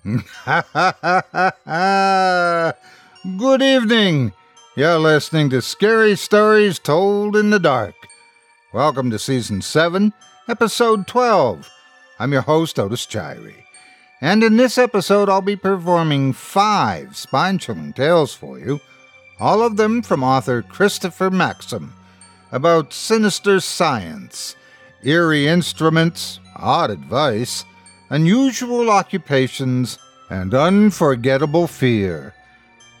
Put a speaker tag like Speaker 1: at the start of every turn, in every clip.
Speaker 1: Good evening. You're listening to Scary Stories Told in the Dark. Welcome to Season 7, Episode 12. I'm your host, Otis Jiry. And in this episode, I'll be performing five spine chilling tales for you, all of them from author Christopher Maxim, about sinister science, eerie instruments, odd advice, unusual occupations, and unforgettable fear.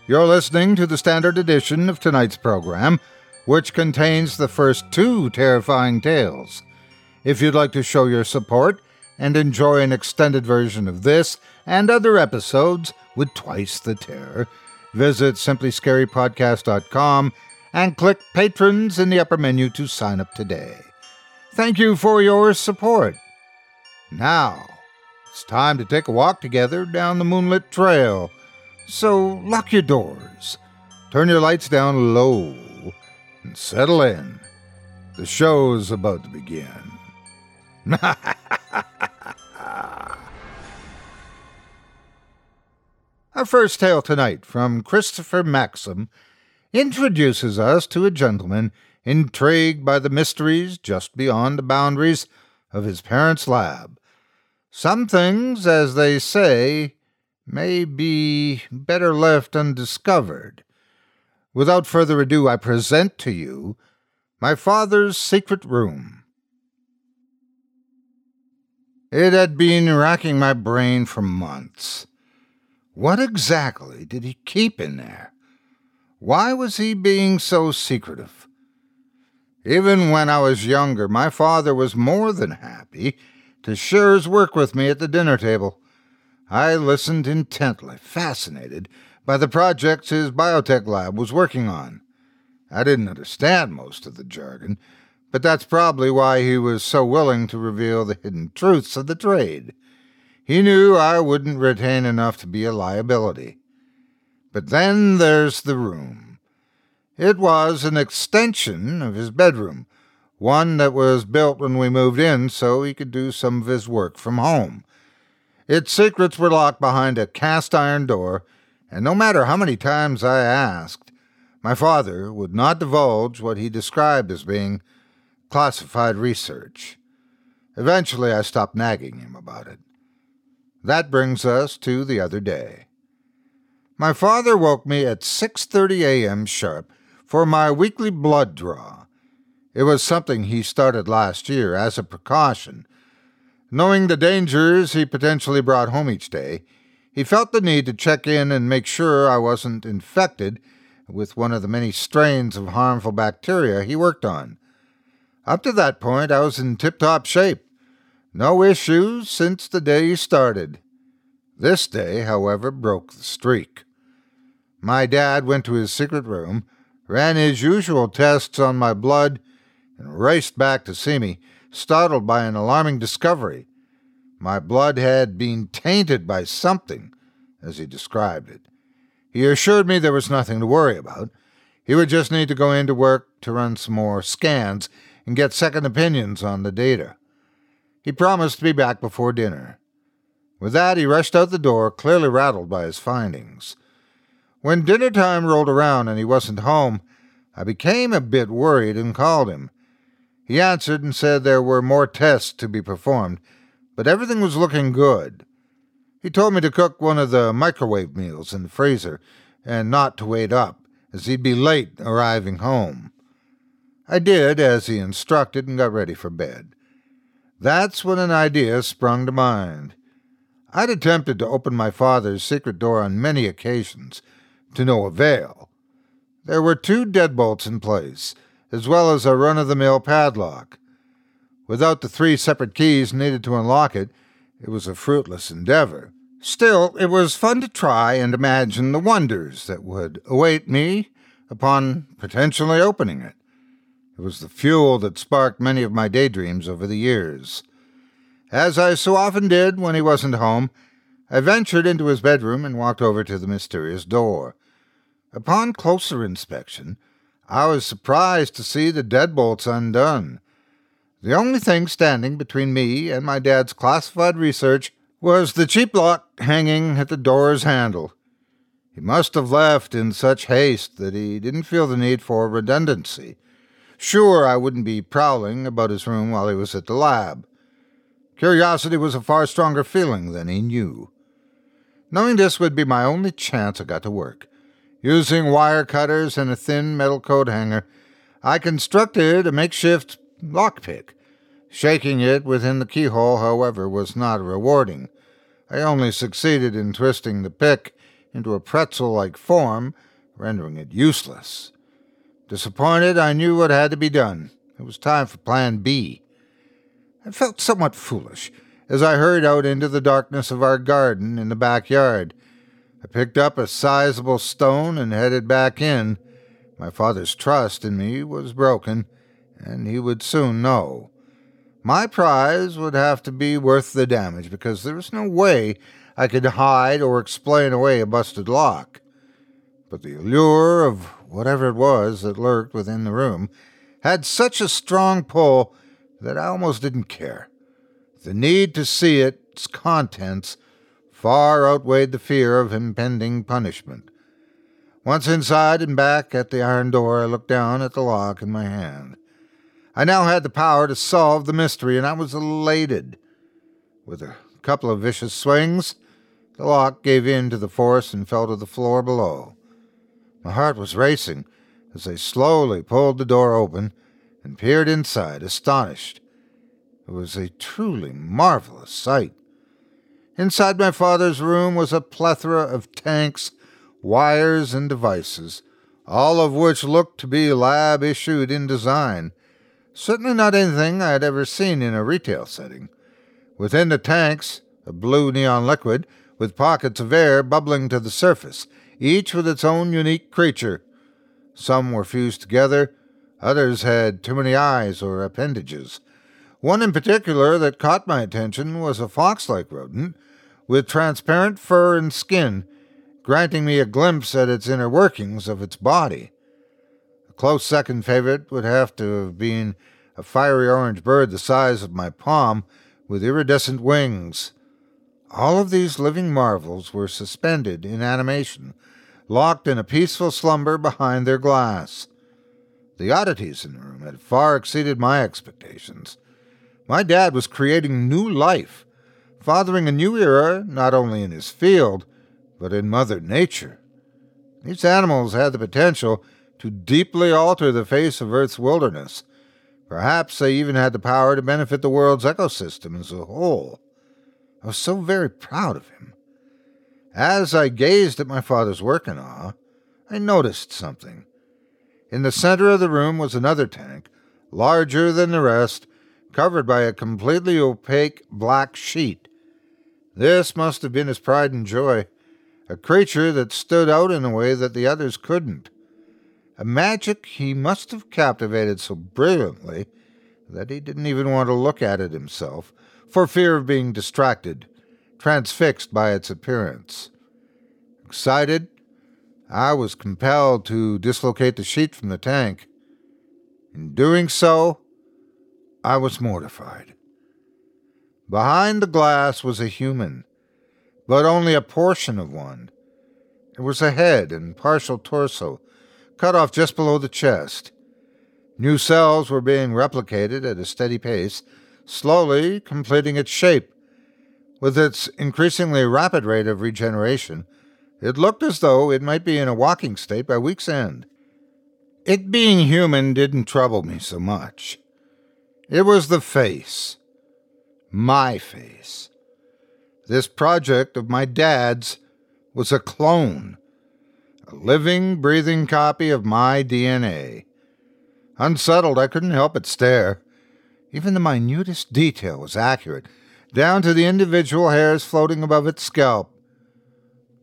Speaker 1: You're listening to the standard edition of tonight's program, which contains the first two terrifying tales. If you'd like to show your support and enjoy an extended version of this and other episodes with twice the terror, visit simplyscarypodcast.com and click Patrons in the upper menu to sign up today. Thank you for your support. Now, it's time to take a walk together down the moonlit trail so lock your doors, turn your lights down low, and settle in. The show's about to begin. Our first tale tonight from Christopher Maxim introduces us to a gentleman intrigued by the mysteries just beyond the boundaries of his parents' lab. Some things, as they say, may be better left undiscovered. Without further ado, I present to you my father's secret room. It had been racking my brain for months. What exactly did he keep in there? Why was he being so secretive? Even when I was younger, my father was more than happy to share work with me at the dinner table. I listened intently, fascinated by the projects his biotech lab was working on. I didn't understand most of the jargon, but that's probably why he was so willing to reveal the hidden truths of the trade. He knew I wouldn't retain enough to be a liability. But then there's the room. It was an extension of his bedroom, one that was built when we moved in so he could do some of his work from home. Its secrets were locked behind a cast iron door, and no matter how many times I asked, my father would not divulge what he described as being classified research. Eventually, I stopped nagging him about it. That brings us to the other day. My father woke me at 6:30 a.m. sharp for my weekly blood draw. It was something he started last year as a precaution. Knowing the dangers he potentially brought home each day, he felt the need to check in and make sure I wasn't infected with one of the many strains of harmful bacteria he worked on. Up to that point, I was in tip top shape. No issues since the day he started. This day, however, broke the streak. My dad went to his secret room, ran his usual tests on my blood, and raced back to see me, startled by an alarming discovery. My blood had been tainted by something, as he described it. He assured me there was nothing to worry about. He would just need to go into work to run some more scans and get second opinions on the data. He promised to be back before dinner. With that, he rushed out the door, clearly rattled by his findings. When dinner time rolled around and he wasn't home, I became a bit worried and called him. He answered and said there were more tests to be performed, but everything was looking good. He told me to cook one of the microwave meals in the freezer and not to wait up, as he'd be late arriving home. I did as he instructed and got ready for bed. That's when an idea sprung to mind. I'd attempted to open my father's secret door on many occasions, to no avail. There were two deadbolts in place, as well as a run of the mill padlock. Without the three separate keys needed to unlock it, it was a fruitless endeavor. Still, it was fun to try and imagine the wonders that would await me upon potentially opening it. It was the fuel that sparked many of my daydreams over the years. As I so often did when he wasn't home, I ventured into his bedroom and walked over to the mysterious door. Upon closer inspection, I was surprised to see the deadbolts undone. The only thing standing between me and my dad's classified research was the cheap lock hanging at the door's handle. He must have left in such haste that he didn't feel the need for redundancy. Sure, I wouldn't be prowling about his room while he was at the lab. Curiosity was a far stronger feeling than he knew. Knowing this would be my only chance, I got to work. Using wire cutters and a thin metal coat hanger, I constructed a makeshift lockpick. Shaking it within the keyhole, however, was not rewarding. I only succeeded in twisting the pick into a pretzel like form, rendering it useless. Disappointed, I knew what had to be done. It was time for Plan B. I felt somewhat foolish as I hurried out into the darkness of our garden in the backyard. I picked up a sizable stone and headed back in. My father's trust in me was broken, and he would soon know. My prize would have to be worth the damage because there was no way I could hide or explain away a busted lock. But the allure of whatever it was that lurked within the room had such a strong pull that I almost didn't care. The need to see its contents far outweighed the fear of impending punishment. Once inside and back at the iron door, I looked down at the lock in my hand. I now had the power to solve the mystery, and I was elated. With a couple of vicious swings, the lock gave in to the force and fell to the floor below. My heart was racing as I slowly pulled the door open and peered inside, astonished. It was a truly marvelous sight. Inside my father's room was a plethora of tanks, wires, and devices, all of which looked to be lab issued in design. Certainly not anything I had ever seen in a retail setting. Within the tanks, a blue neon liquid with pockets of air bubbling to the surface, each with its own unique creature. Some were fused together, others had too many eyes or appendages. One in particular that caught my attention was a fox like rodent with transparent fur and skin, granting me a glimpse at its inner workings of its body. A close second favorite would have to have been a fiery orange bird the size of my palm with iridescent wings. All of these living marvels were suspended in animation, locked in a peaceful slumber behind their glass. The oddities in the room had far exceeded my expectations. My dad was creating new life, fathering a new era not only in his field, but in Mother Nature. These animals had the potential to deeply alter the face of Earth's wilderness. Perhaps they even had the power to benefit the world's ecosystem as a whole. I was so very proud of him. As I gazed at my father's work in awe, I noticed something. In the center of the room was another tank, larger than the rest, covered by a completely opaque black sheet. This must have been his pride and joy, a creature that stood out in a way that the others couldn't. A magic he must have captivated so brilliantly that he didn't even want to look at it himself, for fear of being distracted, transfixed by its appearance. Excited, I was compelled to dislocate the sheet from the tank. In doing so, I was mortified. Behind the glass was a human, but only a portion of one. It was a head and partial torso, cut off just below the chest. New cells were being replicated at a steady pace, slowly completing its shape. With its increasingly rapid rate of regeneration, it looked as though it might be in a walking state by week's end. It being human didn't trouble me so much. It was the face. My face. This project of my dad's was a clone, a living, breathing copy of my DNA. Unsettled, I couldn't help but stare. Even the minutest detail was accurate, down to the individual hairs floating above its scalp.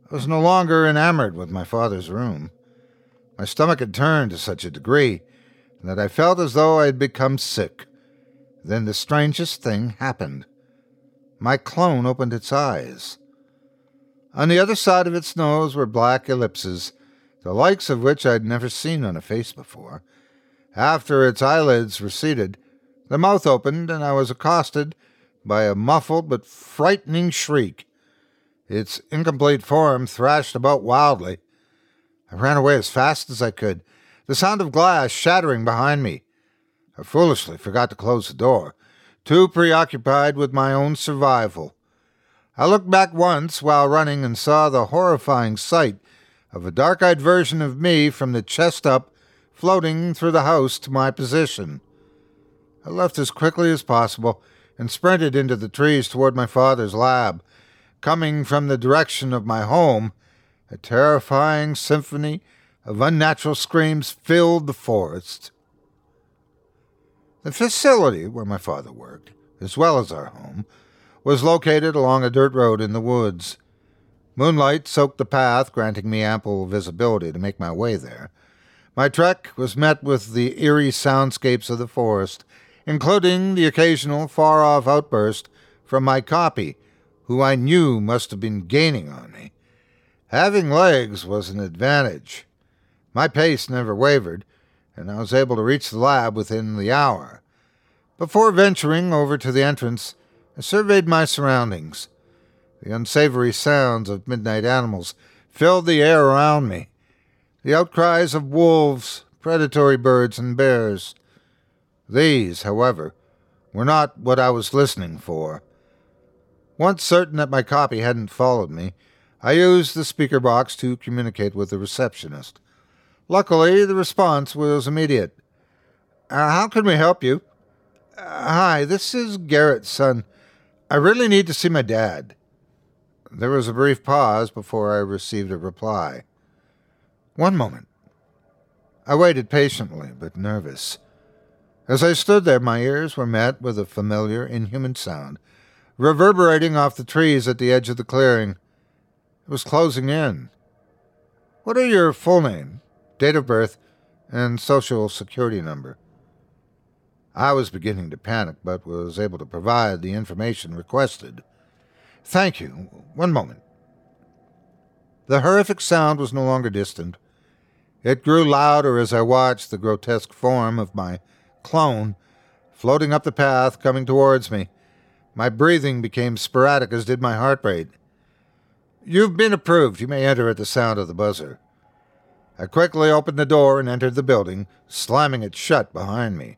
Speaker 1: I was no longer enamored with my father's room. My stomach had turned to such a degree that I felt as though I had become sick. Then the strangest thing happened. My clone opened its eyes. On the other side of its nose were black ellipses, the likes of which I had never seen on a face before. After its eyelids receded, the mouth opened, and I was accosted by a muffled but frightening shriek. Its incomplete form thrashed about wildly. I ran away as fast as I could, the sound of glass shattering behind me. I foolishly forgot to close the door, too preoccupied with my own survival. I looked back once while running and saw the horrifying sight of a dark eyed version of me from the chest up, floating through the house to my position. I left as quickly as possible and sprinted into the trees toward my father's lab. Coming from the direction of my home, a terrifying symphony of unnatural screams filled the forest. The facility where my father worked, as well as our home, was located along a dirt road in the woods. Moonlight soaked the path, granting me ample visibility to make my way there. My trek was met with the eerie soundscapes of the forest, including the occasional far off outburst from my copy, who I knew must have been gaining on me. Having legs was an advantage. My pace never wavered, and I was able to reach the lab within the hour. Before venturing over to the entrance, I surveyed my surroundings. The unsavory sounds of midnight animals filled the air around me. The outcries of wolves, predatory birds, and bears. These, however, were not what I was listening for. Once certain that my copy hadn't followed me, I used the speaker box to communicate with the receptionist. Luckily, the response was immediate. Uh, how can we help you? Uh, hi, this is Garrett's son. I really need to see my dad. There was a brief pause before I received a reply. One moment. I waited patiently, but nervous. As I stood there, my ears were met with a familiar, inhuman sound, reverberating off the trees at the edge of the clearing. It was closing in. What are your full name? Date of birth, and social security number. I was beginning to panic, but was able to provide the information requested. Thank you. One moment. The horrific sound was no longer distant. It grew louder as I watched the grotesque form of my clone floating up the path, coming towards me. My breathing became sporadic, as did my heart rate. You've been approved. You may enter at the sound of the buzzer. I quickly opened the door and entered the building, slamming it shut behind me.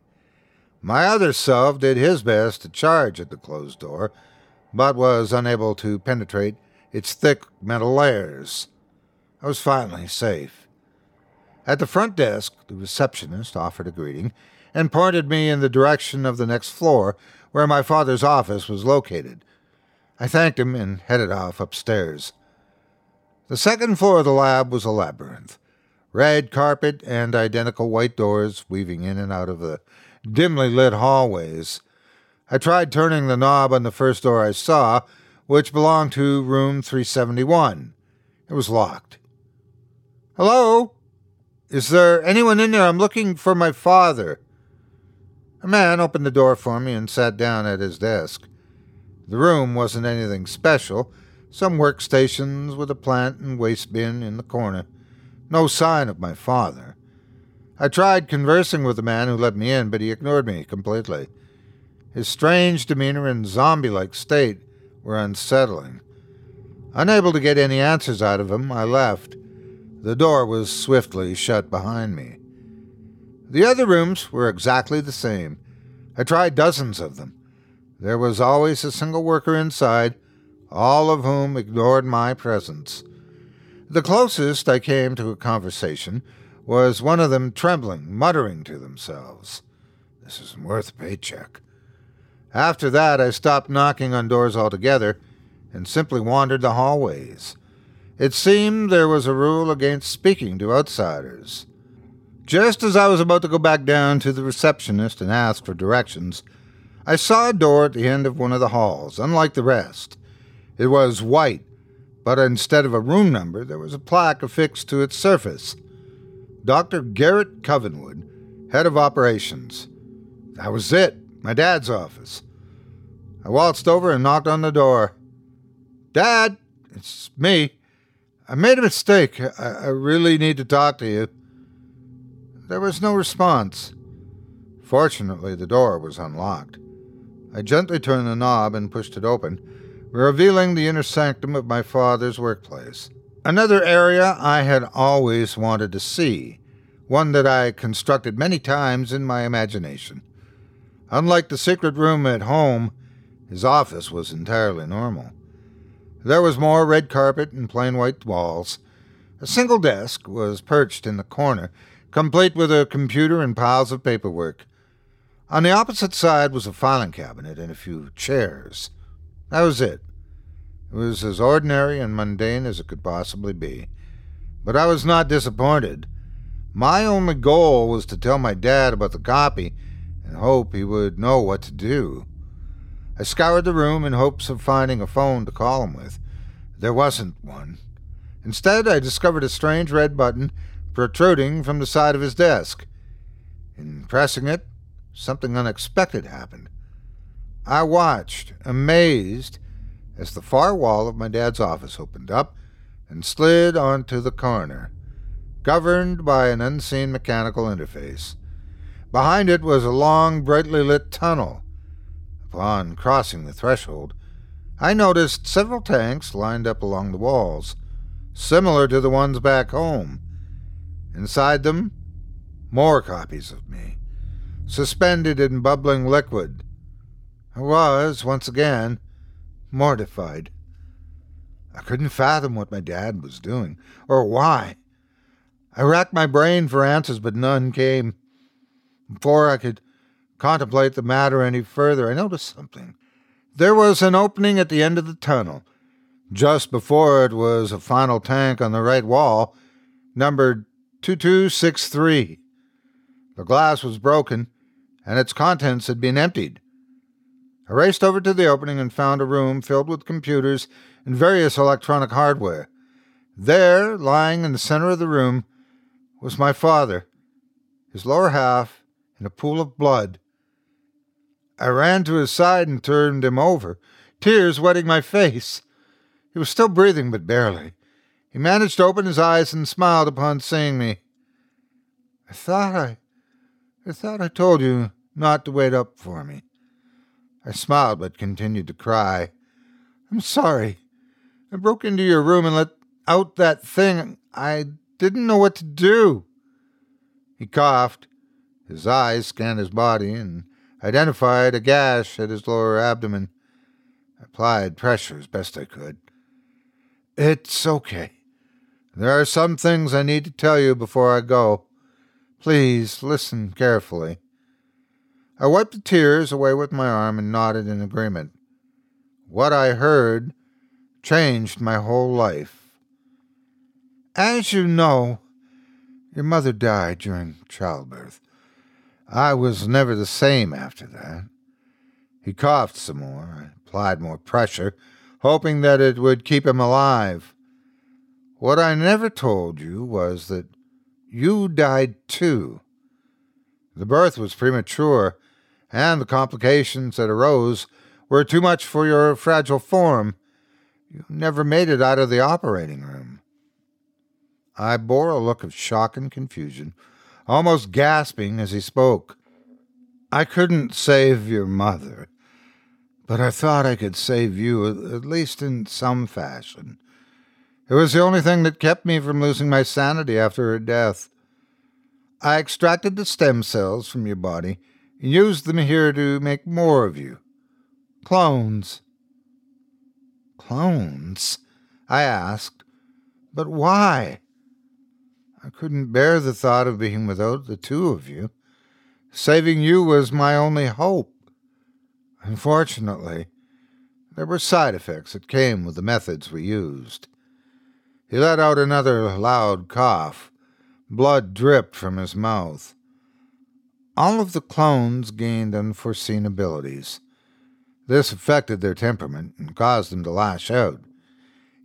Speaker 1: My other self did his best to charge at the closed door, but was unable to penetrate its thick metal layers. I was finally safe. At the front desk, the receptionist offered a greeting and pointed me in the direction of the next floor where my father's office was located. I thanked him and headed off upstairs. The second floor of the lab was a labyrinth red carpet and identical white doors weaving in and out of the dimly lit hallways. I tried turning the knob on the first door I saw, which belonged to room 371. It was locked. Hello? Is there anyone in there? I'm looking for my father. A man opened the door for me and sat down at his desk. The room wasn't anything special, some workstations with a plant and waste bin in the corner. No sign of my father. I tried conversing with the man who let me in, but he ignored me completely. His strange demeanor and zombie like state were unsettling. Unable to get any answers out of him, I left. The door was swiftly shut behind me. The other rooms were exactly the same. I tried dozens of them. There was always a single worker inside, all of whom ignored my presence. The closest I came to a conversation was one of them trembling, muttering to themselves. This isn't worth a paycheck. After that, I stopped knocking on doors altogether and simply wandered the hallways. It seemed there was a rule against speaking to outsiders. Just as I was about to go back down to the receptionist and ask for directions, I saw a door at the end of one of the halls, unlike the rest. It was white, but instead of a room number, there was a plaque affixed to its surface. Dr. Garrett Covenwood, head of operations. That was it my dad's office. I waltzed over and knocked on the door. Dad, it's me. I made a mistake. I, I really need to talk to you. There was no response. Fortunately, the door was unlocked. I gently turned the knob and pushed it open, revealing the inner sanctum of my father's workplace. Another area I had always wanted to see, one that I constructed many times in my imagination. Unlike the secret room at home, his office was entirely normal. There was more red carpet and plain white walls. A single desk was perched in the corner, complete with a computer and piles of paperwork. On the opposite side was a filing cabinet and a few chairs. That was it. It was as ordinary and mundane as it could possibly be. But I was not disappointed. My only goal was to tell my dad about the copy and hope he would know what to do. I scoured the room in hopes of finding a phone to call him with. There wasn't one. Instead, I discovered a strange red button protruding from the side of his desk. In pressing it, something unexpected happened. I watched, amazed, as the far wall of my dad's office opened up and slid onto the corner, governed by an unseen mechanical interface. Behind it was a long, brightly lit tunnel. Upon crossing the threshold, I noticed several tanks lined up along the walls, similar to the ones back home. Inside them, more copies of me, suspended in bubbling liquid. I was, once again, mortified. I couldn't fathom what my dad was doing, or why. I racked my brain for answers, but none came. Before I could contemplate the matter any further, I noticed something. There was an opening at the end of the tunnel. Just before it was a final tank on the right wall, numbered 2263. The glass was broken, and its contents had been emptied. I raced over to the opening and found a room filled with computers and various electronic hardware. There, lying in the center of the room, was my father, his lower half in a pool of blood. I ran to his side and turned him over, tears wetting my face. He was still breathing, but barely. He managed to open his eyes and smiled upon seeing me. I thought I. I thought I told you not to wait up for me. I smiled but continued to cry. I'm sorry. I broke into your room and let out that thing. I didn't know what to do. He coughed. His eyes scanned his body and identified a gash at his lower abdomen. I applied pressure as best I could. It's okay. There are some things I need to tell you before I go. Please listen carefully. I wiped the tears away with my arm and nodded in agreement. What I heard changed my whole life. As you know, your mother died during childbirth. I was never the same after that. He coughed some more. I applied more pressure, hoping that it would keep him alive. What I never told you was that you died too. The birth was premature, and the complications that arose were too much for your fragile form. You never made it out of the operating room. I bore a look of shock and confusion, almost gasping as he spoke. I couldn't save your mother, but I thought I could save you, at least in some fashion. It was the only thing that kept me from losing my sanity after her death. I extracted the stem cells from your body and used them here to make more of you. Clones. Clones? I asked. But why? I couldn't bear the thought of being without the two of you. Saving you was my only hope. Unfortunately, there were side effects that came with the methods we used. He let out another loud cough. Blood dripped from his mouth. All of the clones gained unforeseen abilities. This affected their temperament and caused them to lash out.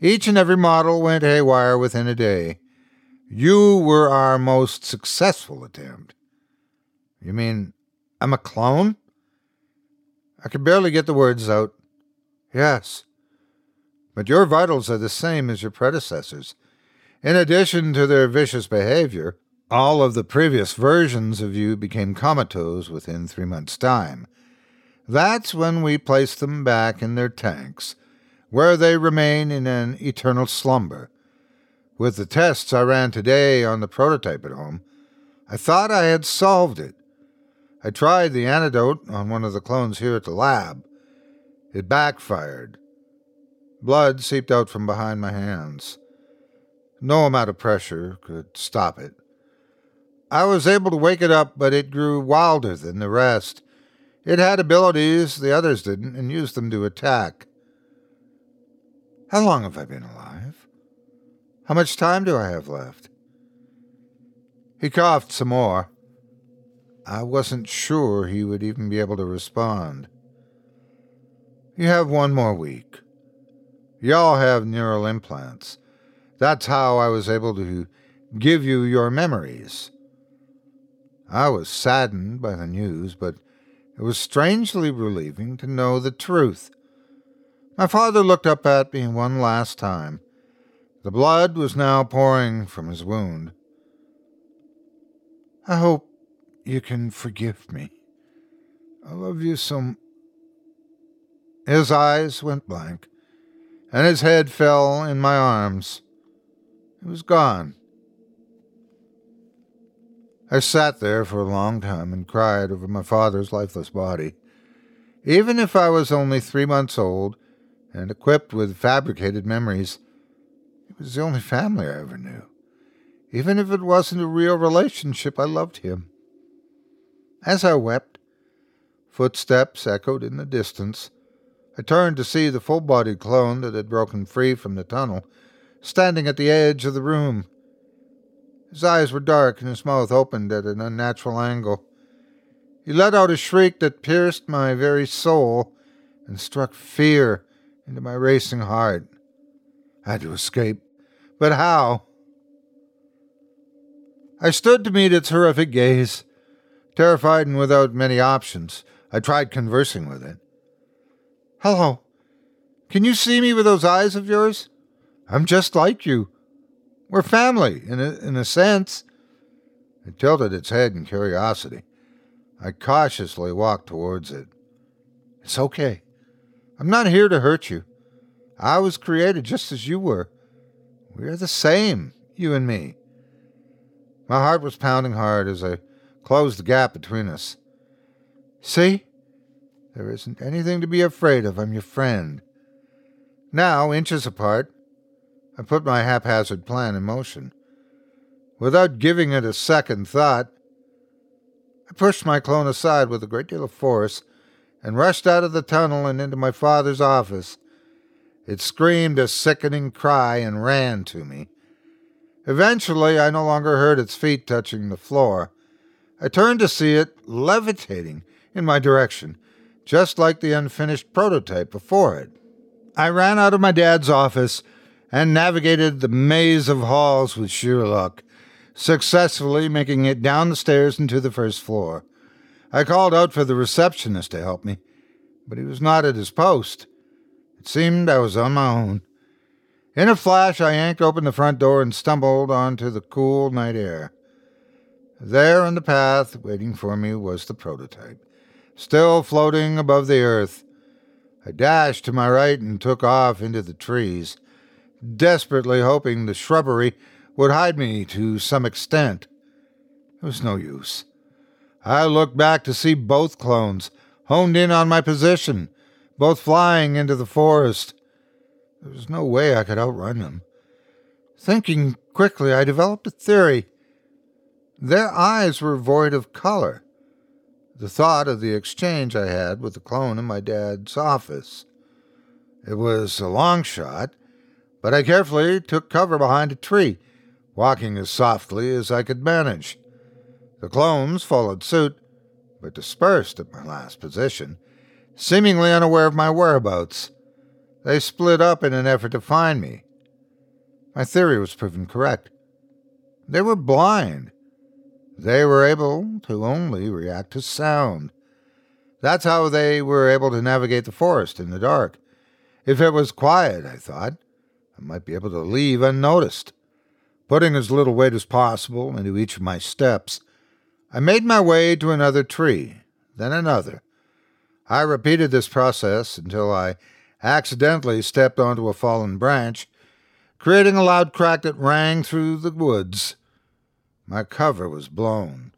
Speaker 1: Each and every model went haywire within a day. You were our most successful attempt. You mean I'm a clone? I could barely get the words out. Yes. But your vitals are the same as your predecessors. In addition to their vicious behavior, all of the previous versions of you became comatose within three months' time. That's when we placed them back in their tanks, where they remain in an eternal slumber. With the tests I ran today on the prototype at home, I thought I had solved it. I tried the antidote on one of the clones here at the lab. It backfired. Blood seeped out from behind my hands. No amount of pressure could stop it. I was able to wake it up, but it grew wilder than the rest. It had abilities the others didn't and used them to attack. How long have I been alive? How much time do I have left? He coughed some more. I wasn't sure he would even be able to respond. You have one more week. Y'all have neural implants. That's how I was able to give you your memories. I was saddened by the news, but it was strangely relieving to know the truth. My father looked up at me one last time. The blood was now pouring from his wound. I hope you can forgive me. I love you so. His eyes went blank, and his head fell in my arms. He was gone. I sat there for a long time and cried over my father's lifeless body. Even if I was only three months old and equipped with fabricated memories, it was the only family I ever knew. Even if it wasn't a real relationship, I loved him. As I wept, footsteps echoed in the distance. I turned to see the full bodied clone that had broken free from the tunnel, standing at the edge of the room. His eyes were dark and his mouth opened at an unnatural angle. He let out a shriek that pierced my very soul and struck fear into my racing heart. I had to escape. But how? I stood to meet its horrific gaze. Terrified and without many options, I tried conversing with it. Hello. Can you see me with those eyes of yours? I'm just like you. We're family, in a, in a sense. It tilted its head in curiosity. I cautiously walked towards it. It's okay. I'm not here to hurt you. I was created just as you were. We're the same, you and me. My heart was pounding hard as I closed the gap between us. See? There isn't anything to be afraid of. I'm your friend. Now, inches apart, I put my haphazard plan in motion. Without giving it a second thought, I pushed my clone aside with a great deal of force and rushed out of the tunnel and into my father's office. It screamed a sickening cry and ran to me. Eventually, I no longer heard its feet touching the floor. I turned to see it levitating in my direction, just like the unfinished prototype before it. I ran out of my dad's office and navigated the maze of halls with sheer luck, successfully making it down the stairs and to the first floor. I called out for the receptionist to help me, but he was not at his post. It seemed I was on my own. In a flash, I yanked open the front door and stumbled onto the cool night air. There on the path, waiting for me, was the prototype, still floating above the earth. I dashed to my right and took off into the trees, desperately hoping the shrubbery would hide me to some extent. It was no use. I looked back to see both clones honed in on my position, both flying into the forest. There was no way I could outrun them. Thinking quickly, I developed a theory. Their eyes were void of color. The thought of the exchange I had with the clone in my dad's office. It was a long shot, but I carefully took cover behind a tree, walking as softly as I could manage. The clones followed suit, but dispersed at my last position, seemingly unaware of my whereabouts. They split up in an effort to find me. My theory was proven correct. They were blind. They were able to only react to sound. That's how they were able to navigate the forest in the dark. If it was quiet, I thought, I might be able to leave unnoticed. Putting as little weight as possible into each of my steps, I made my way to another tree, then another, I repeated this process until I accidentally stepped onto a fallen branch, creating a loud crack that rang through the woods. My cover was blown.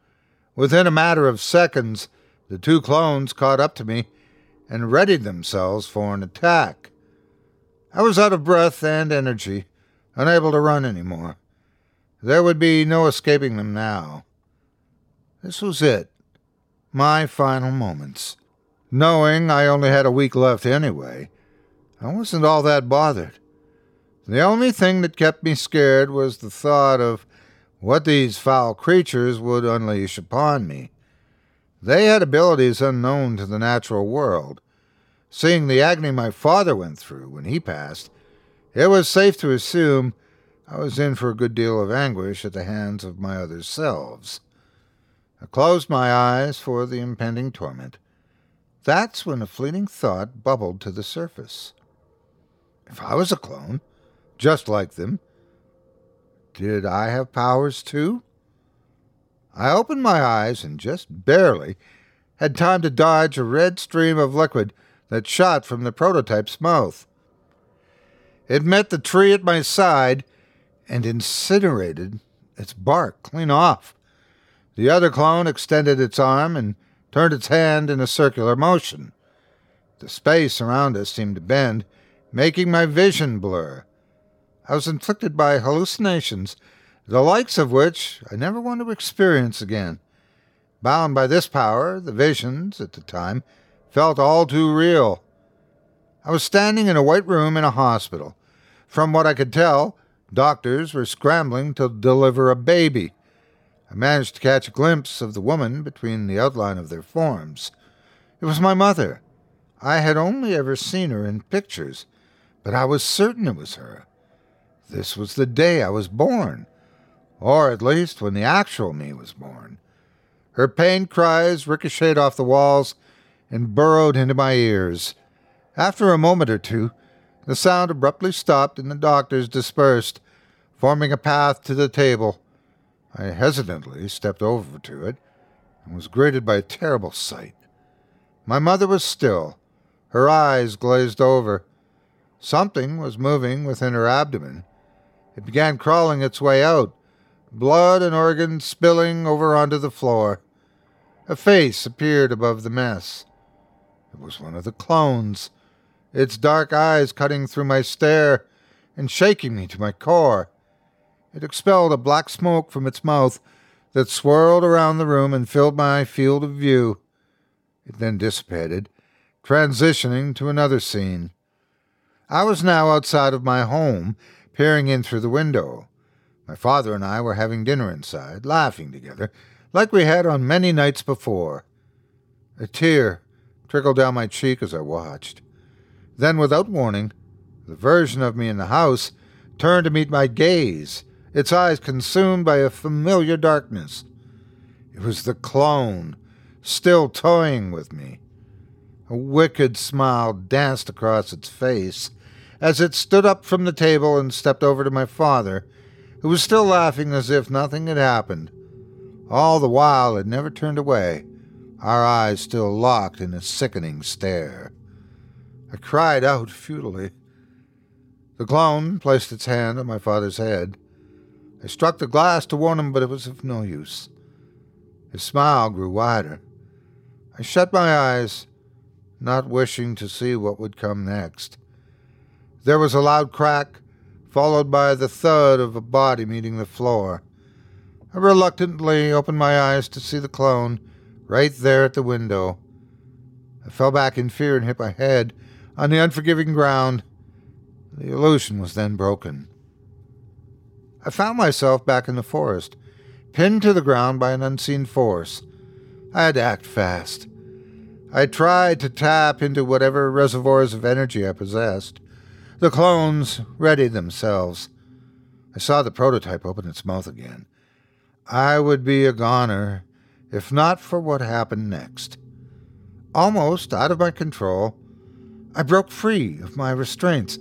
Speaker 1: Within a matter of seconds, the two clones caught up to me and readied themselves for an attack. I was out of breath and energy, unable to run any more. There would be no escaping them now. This was it, my final moments. Knowing I only had a week left anyway, I wasn't all that bothered. The only thing that kept me scared was the thought of what these foul creatures would unleash upon me. They had abilities unknown to the natural world. Seeing the agony my father went through when he passed, it was safe to assume I was in for a good deal of anguish at the hands of my other selves. I closed my eyes for the impending torment. That's when a fleeting thought bubbled to the surface. If I was a clone, just like them, did I have powers too? I opened my eyes and just barely had time to dodge a red stream of liquid that shot from the prototype's mouth. It met the tree at my side and incinerated its bark clean off. The other clone extended its arm and turned its hand in a circular motion. The space around us seemed to bend, making my vision blur. I was inflicted by hallucinations, the likes of which I never want to experience again. Bound by this power, the visions, at the time, felt all too real. I was standing in a white room in a hospital. From what I could tell, doctors were scrambling to deliver a baby. I managed to catch a glimpse of the woman between the outline of their forms. It was my mother. I had only ever seen her in pictures, but I was certain it was her. This was the day I was born, or at least when the actual me was born. Her pained cries ricocheted off the walls and burrowed into my ears. After a moment or two, The sound abruptly stopped and the doctors dispersed, forming a path to the table. I hesitantly stepped over to it and was greeted by a terrible sight. My mother was still, her eyes glazed over. Something was moving within her abdomen. It began crawling its way out, blood and organs spilling over onto the floor. A face appeared above the mess. It was one of the clones, its dark eyes cutting through my stare and shaking me to my core. It expelled a black smoke from its mouth that swirled around the room and filled my field of view. It then dissipated, transitioning to another scene. I was now outside of my home, peering in through the window. My father and I were having dinner inside, laughing together, like we had on many nights before. A tear trickled down my cheek as I watched. Then, without warning, the version of me in the house turned to meet my gaze, its eyes consumed by a familiar darkness. It was the clone, still toying with me. A wicked smile danced across its face as it stood up from the table and stepped over to my father, who was still laughing as if nothing had happened. All the while it never turned away, our eyes still locked in a sickening stare. I cried out futilely. The clone placed its hand on my father's head. I struck the glass to warn him, but it was of no use. His smile grew wider. I shut my eyes not wishing to see what would come next. There was a loud crack, followed by the thud of a body meeting the floor. I reluctantly opened my eyes to see the clone right there at the window. I fell back in fear and hit my head on the unforgiving ground. The illusion was then broken. I found myself back in the forest, pinned to the ground by an unseen force. I had to act fast. I tried to tap into whatever reservoirs of energy I possessed. The clones readied themselves. I saw the prototype open its mouth again. I would be a goner if not for what happened next. Almost out of my control, I broke free of my restraints,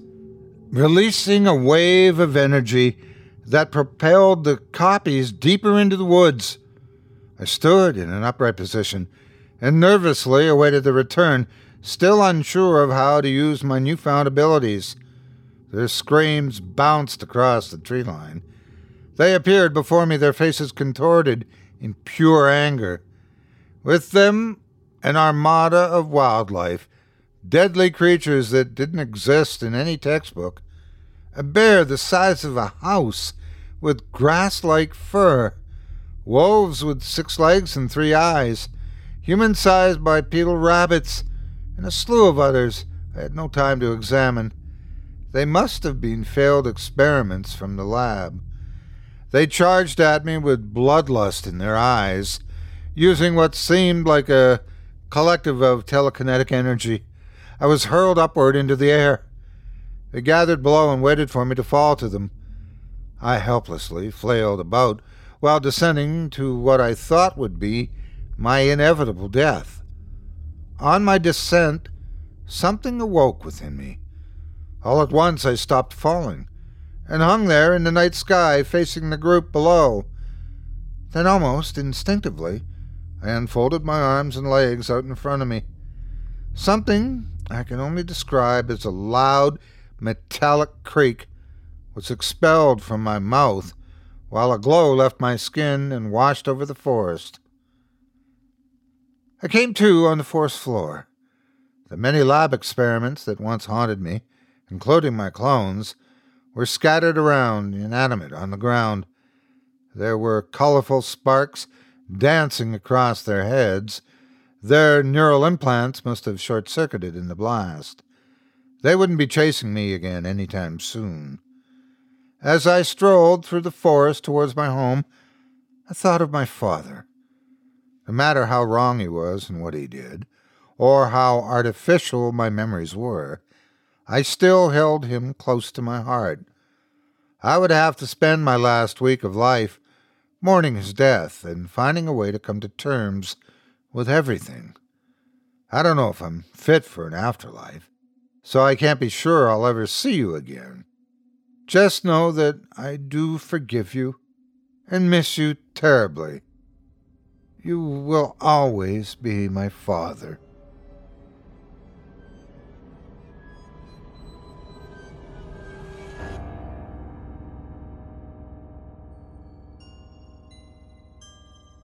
Speaker 1: releasing a wave of energy that propelled the copies deeper into the woods. I stood in an upright position and nervously awaited the return, still unsure of how to use my newfound abilities. Their screams bounced across the tree line. They appeared before me, their faces contorted in pure anger. With them, an armada of wildlife, deadly creatures that didn't exist in any textbook, a bear the size of a house with grass like fur, wolves with six legs and three eyes, human sized bipedal rabbits, and a slew of others I had no time to examine. They must have been failed experiments from the lab. They charged at me with bloodlust in their eyes, using what seemed like a collective of telekinetic energy. I was hurled upward into the air. They gathered below and waited for me to fall to them. I helplessly flailed about while descending to what I thought would be my inevitable death. On my descent, something awoke within me. All at once I stopped falling, and hung there in the night sky facing the group below. Then, almost instinctively, I unfolded my arms and legs out in front of me. Something I can only describe as a loud, metallic creak was expelled from my mouth, while a glow left my skin and washed over the forest. I came to on the forest floor. The many lab experiments that once haunted me, including my clones, were scattered around, inanimate, on the ground. There were colorful sparks dancing across their heads. Their neural implants must have short circuited in the blast. They wouldn't be chasing me again any time soon. As I strolled through the forest towards my home, I thought of my father. No matter how wrong he was in what he did, or how artificial my memories were, I still held him close to my heart. I would have to spend my last week of life mourning his death and finding a way to come to terms with everything. I don't know if I'm fit for an afterlife. so I can't be sure I'll ever see you again. Just know that I do forgive you and miss you terribly. You will always be my father.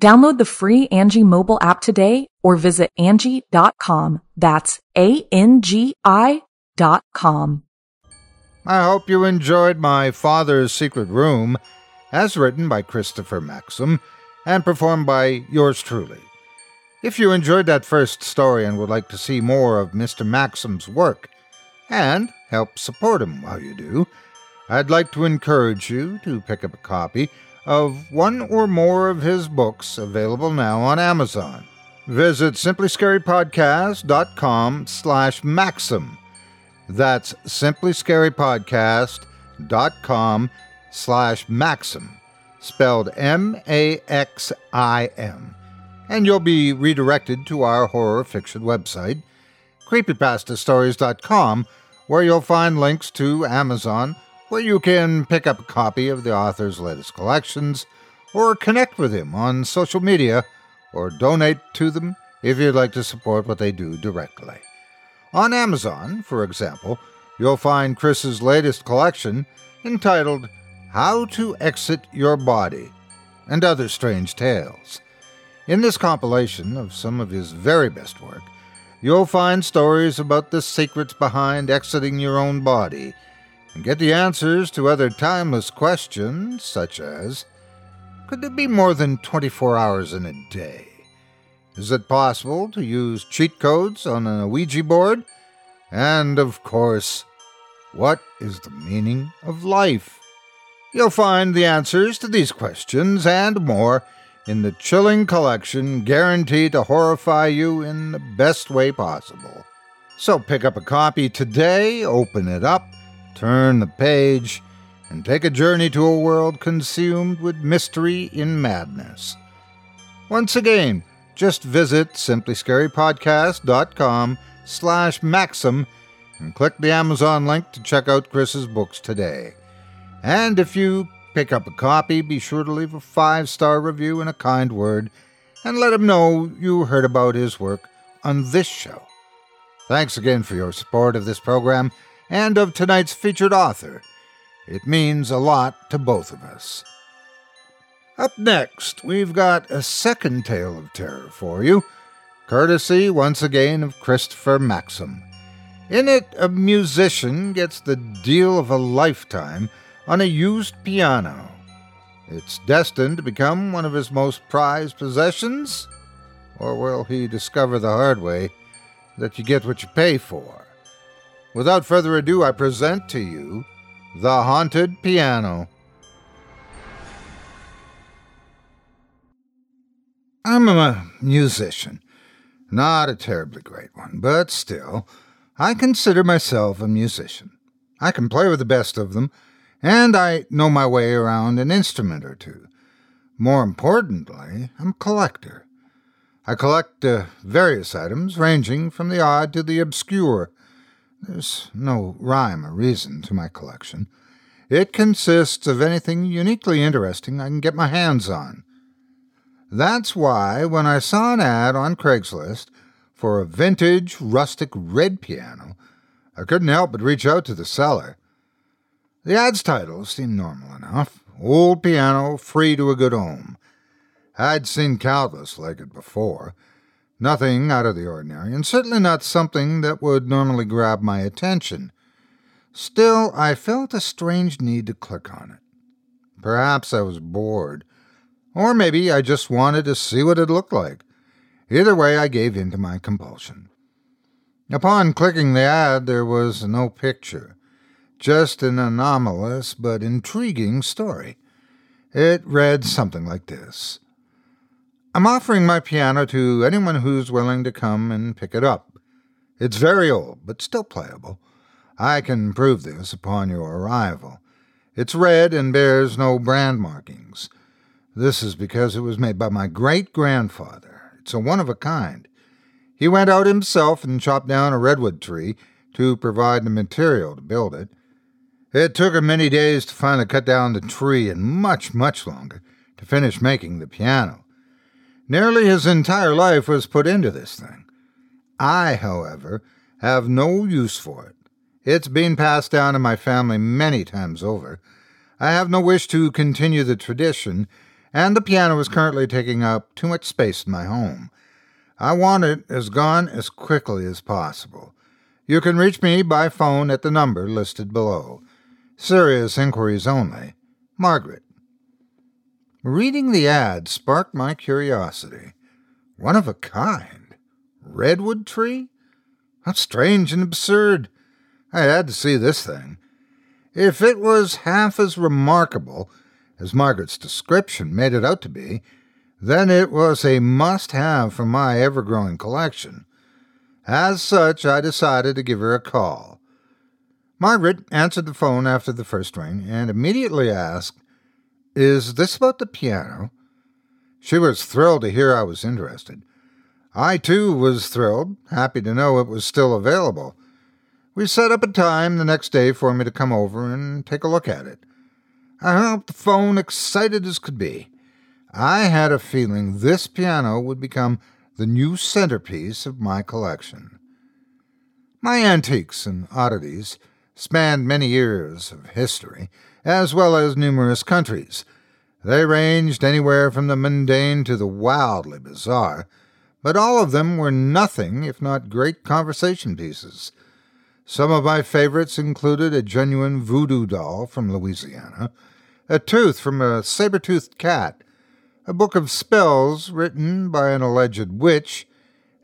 Speaker 2: Download the free Angi mobile app today or visit Angi.com. That's A-N-G-I dot com.
Speaker 1: I hope you enjoyed My Father's Secret Room, as written by Christopher Maxim and performed by yours truly. If you enjoyed that first story and would like to see more of Mr. Maxim's work, and help support him while you do, I'd like to encourage you to pick up a copy of one or more of his books available now on Amazon. Visit simplyscarypodcast.com slash maxim. That's simplyscarypodcast.com slash maxim, spelled M-A-X-I-M. And you'll be redirected to our horror fiction website, creepypastastories.com, where you'll find links to Amazon, where you can pick up a copy of the author's latest collections, or connect with him on social media, or donate to them if you'd like to support what they do directly. On Amazon, for example, you'll find Chris's latest collection entitled How to Exit Your Body and Other Strange Tales. In this compilation of some of his very best work, you'll find stories about the secrets behind exiting your own body and get the answers to other timeless questions, such as Could there be more than 24 hours in a day? Is it possible to use cheat codes on a Ouija board? And, of course, what is the meaning of life? You'll find the answers to these questions and more in the chilling collection guaranteed to horrify you in the best way possible. So pick up a copy today, open it up, turn the page, and take a journey to a world consumed with mystery in madness. Once again, just visit simplyscarypodcast.com slash maxim and click the Amazon link to check out Chris's books today. And if you pick up a copy, be sure to leave a five-star review and a kind word, and let him know you heard about his work on this show. Thanks again for your support of this program and of tonight's featured author. It means a lot to both of us. Up next, we've got a second tale of terror for you, courtesy once again of Christopher Maxim. In it, a musician gets the deal of a lifetime on a used piano. It's destined to become one of his most prized possessions, or will he discover the hard way that you get what you pay for? Without further ado, I present to you The Haunted Piano. I'm a musician. Not a terribly great one, but still, I consider myself a musician. I can play with the best of them, and I know my way around an instrument or two. More importantly, I'm a collector. I collect uh, various items, ranging from the odd to the obscure, there's no rhyme or reason to my collection. It consists of anything uniquely interesting I can get my hands on. That's why, when I saw an ad on Craigslist for a vintage, rustic red piano, I couldn't help but reach out to the seller. The ad's title seemed normal enough old piano, free to a good home. I'd seen countless like it before. Nothing out of the ordinary, and certainly not something that would normally grab my attention. Still, I felt a strange need to click on it. Perhaps I was bored, or maybe I just wanted to see what it looked like. Either way, I gave in to my compulsion. Upon clicking the ad, there was no picture, just an anomalous but intriguing story. It read something like this I'm offering my piano to anyone who's willing to come and pick it up. It's very old, but still playable. I can prove this upon your arrival. It's red and bears no brand markings. This is because it was made by my great grandfather. It's a one of a kind. He went out himself and chopped down a redwood tree to provide the material to build it. It took him many days to finally cut down the tree and much, much longer to finish making the piano. Nearly his entire life was put into this thing. I, however, have no use for it. It's been passed down in my family many times over. I have no wish to continue the tradition, and the piano is currently taking up too much space in my home. I want it as gone as quickly as possible. You can reach me by phone at the number listed below. Serious inquiries only. Margaret. Reading the ad sparked my curiosity. One of a kind. Redwood tree? How strange and absurd. I had to see this thing. If it was half as remarkable as Margaret's description made it out to be, then it was a must have for my ever growing collection. As such, I decided to give her a call. Margaret answered the phone after the first ring and immediately asked is this about the piano? She was thrilled to hear I was interested. I, too, was thrilled, happy to know it was still available. We set up a time the next day for me to come over and take a look at it. I hung up the phone excited as could be. I had a feeling this piano would become the new centerpiece of my collection. My antiques and oddities spanned many years of history, as well as numerous countries. They ranged anywhere from the mundane to the wildly bizarre, but all of them were nothing if not great conversation pieces. Some of my favorites included a genuine voodoo doll from Louisiana, a tooth from a saber toothed cat, a book of spells written by an alleged witch,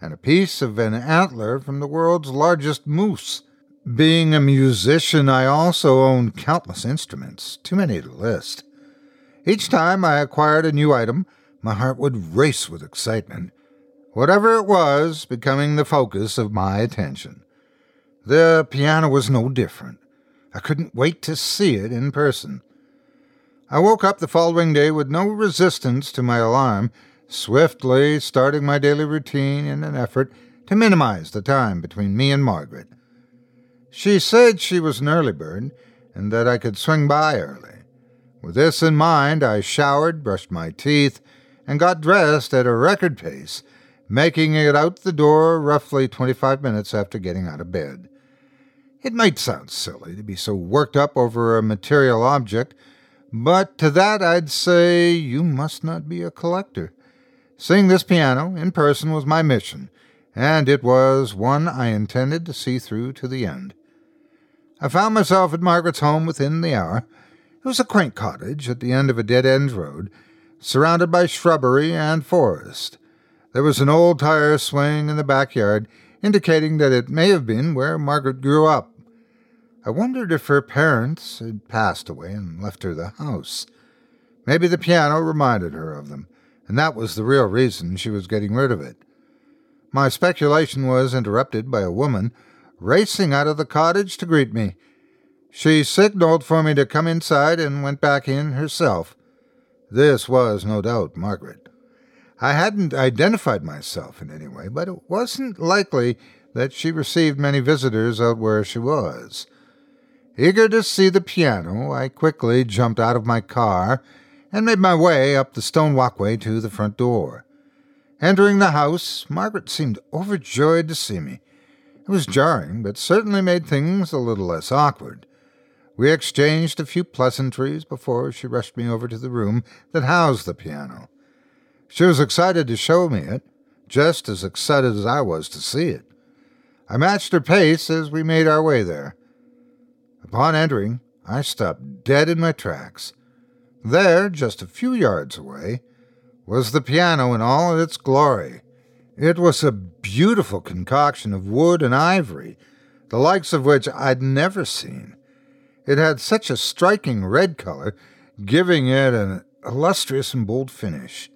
Speaker 1: and a piece of an antler from the world's largest moose. Being a musician, I also owned countless instruments, too many to list. Each time I acquired a new item, my heart would race with excitement, whatever it was becoming the focus of my attention. The piano was no different. I couldn't wait to see it in person. I woke up the following day with no resistance to my alarm, swiftly starting my daily routine in an effort to minimize the time between me and Margaret. She said she was an early bird and that I could swing by early. With this in mind, I showered, brushed my teeth, and got dressed at a record pace, making it out the door roughly 25 minutes after getting out of bed. It might sound silly to be so worked up over a material object, but to that I'd say you must not be a collector. Seeing this piano in person was my mission, and it was one I intended to see through to the end. I found myself at Margaret's home within the hour. It was a quaint cottage at the end of a dead end road, surrounded by shrubbery and forest. There was an old tire swing in the backyard, indicating that it may have been where Margaret grew up. I wondered if her parents had passed away and left her the house. Maybe the piano reminded her of them, and that was the real reason she was getting rid of it. My speculation was interrupted by a woman racing out of the cottage to greet me. She signaled for me to come inside and went back in herself. This was, no doubt, Margaret. I hadn't identified myself in any way, but it wasn't likely that she received many visitors out where she was. Eager to see the piano, I quickly jumped out of my car and made my way up the stone walkway to the front door. Entering the house, Margaret seemed overjoyed to see me. It was jarring, but certainly made things a little less awkward. We exchanged a few pleasantries before she rushed me over to the room that housed the piano. She was excited to show me it, just as excited as I was to see it. I matched her pace as we made our way there. Upon entering, I stopped dead in my tracks. There, just a few yards away, was the piano in all its glory. It was a beautiful concoction of wood and ivory, the likes of which I'd never seen. It had such a striking red color, giving it an illustrious and bold finish,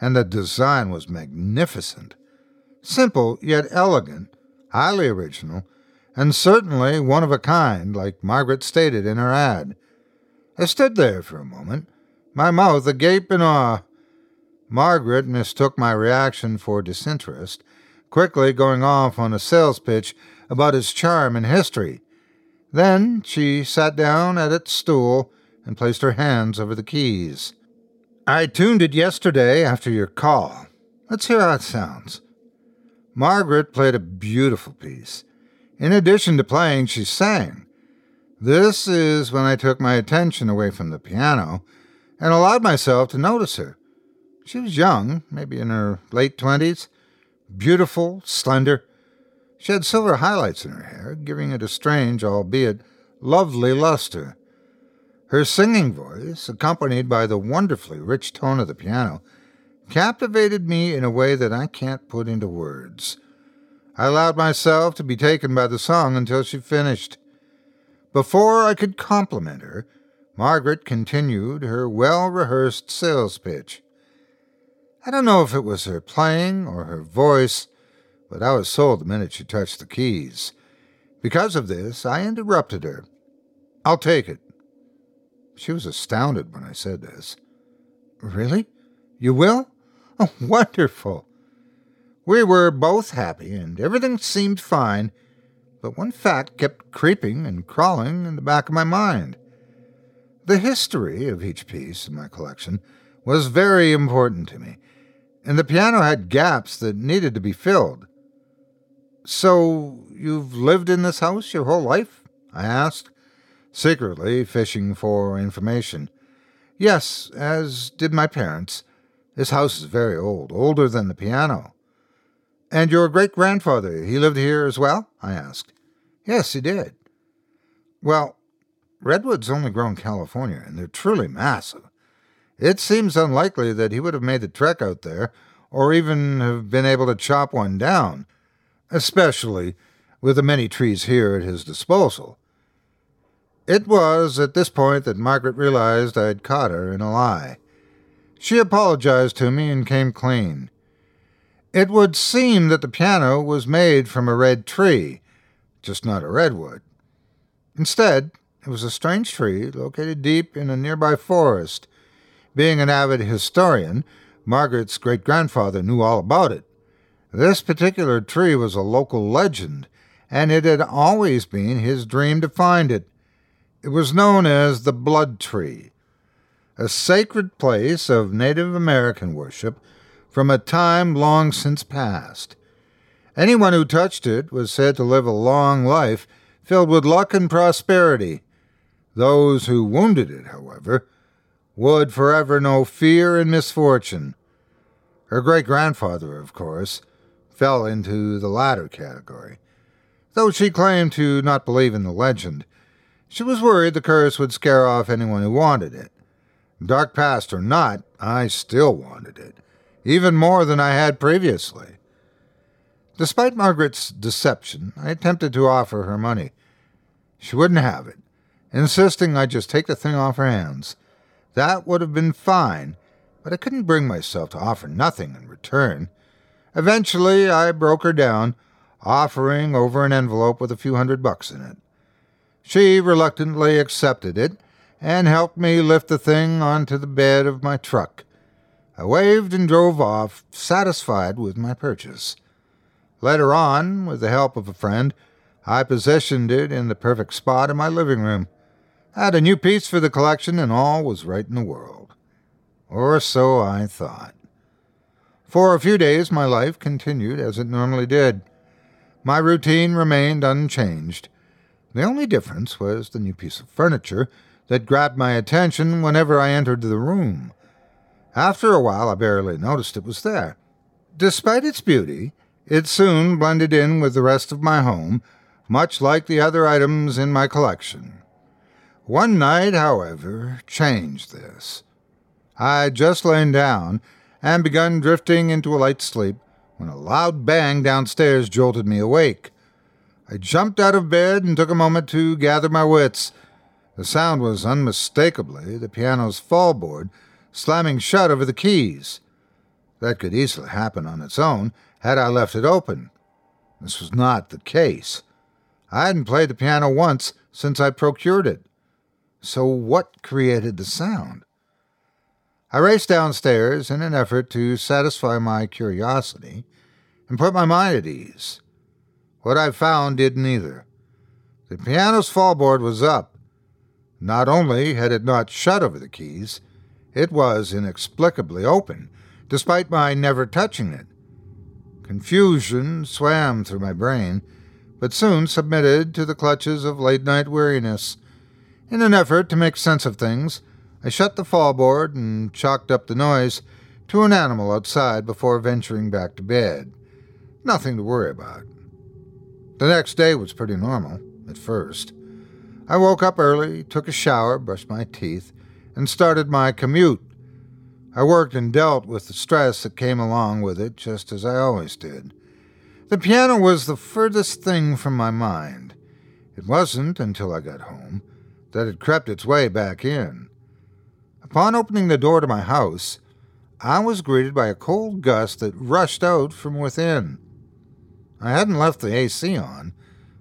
Speaker 1: and the design was magnificent. Simple yet elegant, highly original, and certainly one of a kind, like Margaret stated in her ad. I stood there for a moment, my mouth agape in awe. Margaret mistook my reaction for disinterest, quickly going off on a sales pitch about its charm and history. Then she sat down at its stool and placed her hands over the keys. I tuned it yesterday after your call. Let's hear how it sounds. Margaret played a beautiful piece. In addition to playing, she sang. This is when I took my attention away from the piano and allowed myself to notice her. She was young, maybe in her late twenties, beautiful, slender, she had silver highlights in her hair, giving it a strange, albeit lovely luster. Her singing voice, accompanied by the wonderfully rich tone of the piano, captivated me in a way that I can't put into words. I allowed myself to be taken by the song until she finished. Before I could compliment her, Margaret continued her well rehearsed sales pitch. I don't know if it was her playing or her voice but I was sold the minute she touched the keys. Because of this, I interrupted her. I'll take it. She was astounded when I said this. Really? You will? Oh, wonderful. We were both happy, and everything seemed fine, but one fact kept creeping and crawling in the back of my mind. The history of each piece in my collection was very important to me, and the piano had gaps that needed to be filled. So, you've lived in this house your whole life? I asked, secretly fishing for information. Yes, as did my parents. This house is very old, older than the piano. And your great grandfather, he lived here as well? I asked. Yes, he did. Well, redwoods only grow in California, and they're truly massive. It seems unlikely that he would have made the trek out there, or even have been able to chop one down especially with the many trees here at his disposal. It was at this point that Margaret realized I'd caught her in a lie. She apologized to me and came clean. It would seem that the piano was made from a red tree, just not a redwood. Instead, it was a strange tree located deep in a nearby forest. Being an avid historian, Margaret's great grandfather knew all about it. This particular tree was a local legend, and it had always been his dream to find it. It was known as the Blood Tree, a sacred place of Native American worship from a time long since past. Anyone who touched it was said to live a long life filled with luck and prosperity. Those who wounded it, however, would forever know fear and misfortune. Her great grandfather, of course, fell into the latter category. Though she claimed to not believe in the legend, she was worried the curse would scare off anyone who wanted it. Dark past or not, I still wanted it, even more than I had previously. Despite Margaret's deception, I attempted to offer her money. She wouldn't have it, insisting I just take the thing off her hands. That would have been fine, but I couldn't bring myself to offer nothing in return. Eventually, I broke her down, offering over an envelope with a few hundred bucks in it. She reluctantly accepted it and helped me lift the thing onto the bed of my truck. I waved and drove off, satisfied with my purchase. Later on, with the help of a friend, I positioned it in the perfect spot in my living room. Had a new piece for the collection, and all was right in the world. Or so I thought. For a few days, my life continued as it normally did. My routine remained unchanged. The only difference was the new piece of furniture that grabbed my attention whenever I entered the room. After a while, I barely noticed it was there. Despite its beauty, it soon blended in with the rest of my home, much like the other items in my collection. One night, however, changed this. I had just lain down and begun drifting into a light sleep when a loud bang downstairs jolted me awake. I jumped out of bed and took a moment to gather my wits. The sound was unmistakably the piano's fallboard slamming shut over the keys. That could easily happen on its own had I left it open. This was not the case. I hadn't played the piano once since I procured it. So what created the sound? I raced downstairs in an effort to satisfy my curiosity and put my mind at ease. What I found did neither. The piano's fallboard was up. Not only had it not shut over the keys, it was inexplicably open, despite my never touching it. Confusion swam through my brain, but soon submitted to the clutches of late night weariness. In an effort to make sense of things, I shut the fallboard and chalked up the noise to an animal outside before venturing back to bed. Nothing to worry about. The next day was pretty normal, at first. I woke up early, took a shower, brushed my teeth, and started my commute. I worked and dealt with the stress that came along with it, just as I always did. The piano was the furthest thing from my mind. It wasn't until I got home that had crept its way back in. Upon opening the door to my house, I was greeted by a cold gust that rushed out from within. I hadn't left the AC on,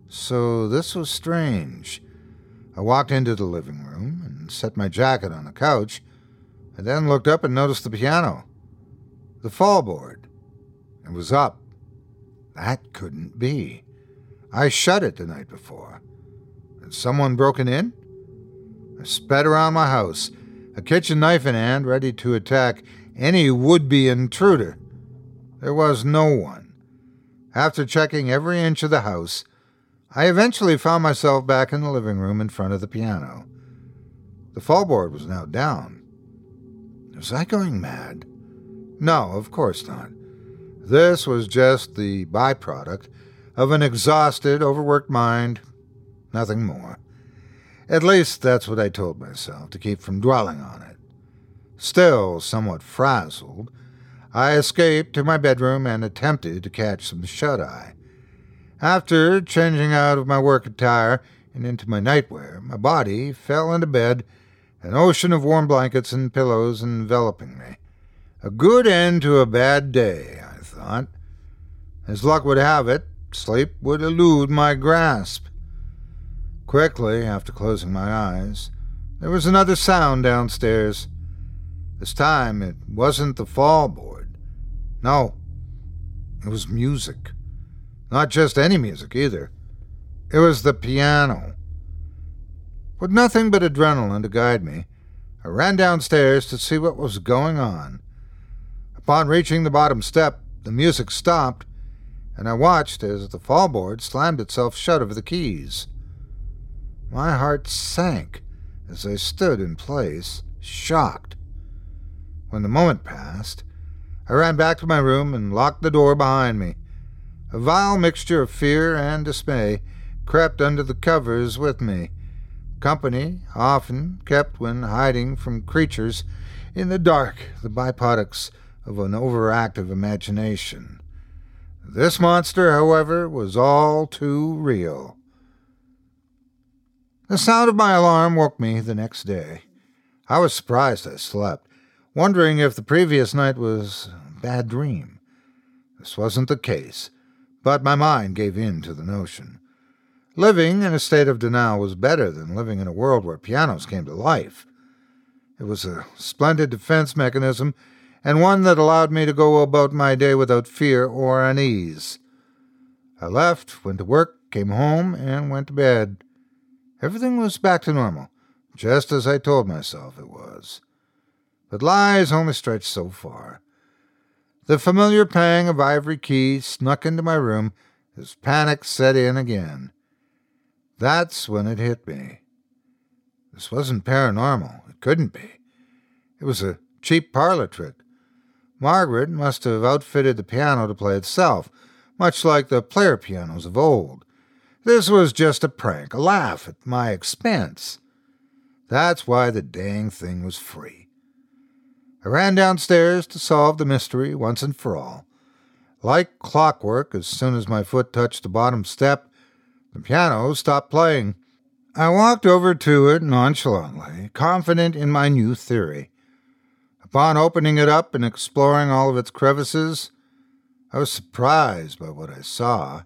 Speaker 1: so this was strange. I walked into the living room and set my jacket on the couch. I then looked up and noticed the piano. The fallboard. It was up. That couldn't be. I shut it the night before. Had someone broken in? I sped around my house, a kitchen knife in hand, ready to attack any would be intruder. There was no one. After checking every inch of the house, I eventually found myself back in the living room in front of the piano. The fallboard was now down. Was I going mad? No, of course not. This was just the byproduct of an exhausted, overworked mind, nothing more. At least that's what I told myself to keep from dwelling on it. Still somewhat frazzled, I escaped to my bedroom and attempted to catch some shut eye. After changing out of my work attire and into my nightwear, my body fell into bed, an ocean of warm blankets and pillows enveloping me. A good end to a bad day, I thought. As luck would have it, sleep would elude my grasp. Quickly, after closing my eyes, there was another sound downstairs. This time it wasn't the fall board. No, it was music. Not just any music either. It was the piano. With nothing but adrenaline to guide me, I ran downstairs to see what was going on. Upon reaching the bottom step, the music stopped, and I watched as the fallboard slammed itself shut over the keys. My heart sank as I stood in place, shocked. When the moment passed, I ran back to my room and locked the door behind me. A vile mixture of fear and dismay crept under the covers with me. Company often kept when hiding from creatures in the dark, the byproducts of an overactive imagination. This monster, however, was all too real. The sound of my alarm woke me the next day. I was surprised I slept wondering if the previous night was a bad dream. This wasn't the case, but my mind gave in to the notion. Living in a state of denial was better than living in a world where pianos came to life. It was a splendid defense mechanism, and one that allowed me to go about my day without fear or unease. I left, went to work, came home, and went to bed. Everything was back to normal, just as I told myself it was. But lies only stretch so far. The familiar pang of ivory keys snuck into my room as panic set in again. That's when it hit me. This wasn't paranormal. It couldn't be. It was a cheap parlor trick. Margaret must have outfitted the piano to play itself, much like the player pianos of old. This was just a prank, a laugh at my expense. That's why the dang thing was free. I ran downstairs to solve the mystery once and for all. Like clockwork, as soon as my foot touched the bottom step, the piano stopped playing. I walked over to it nonchalantly, confident in my new theory. Upon opening it up and exploring all of its crevices, I was surprised by what I saw.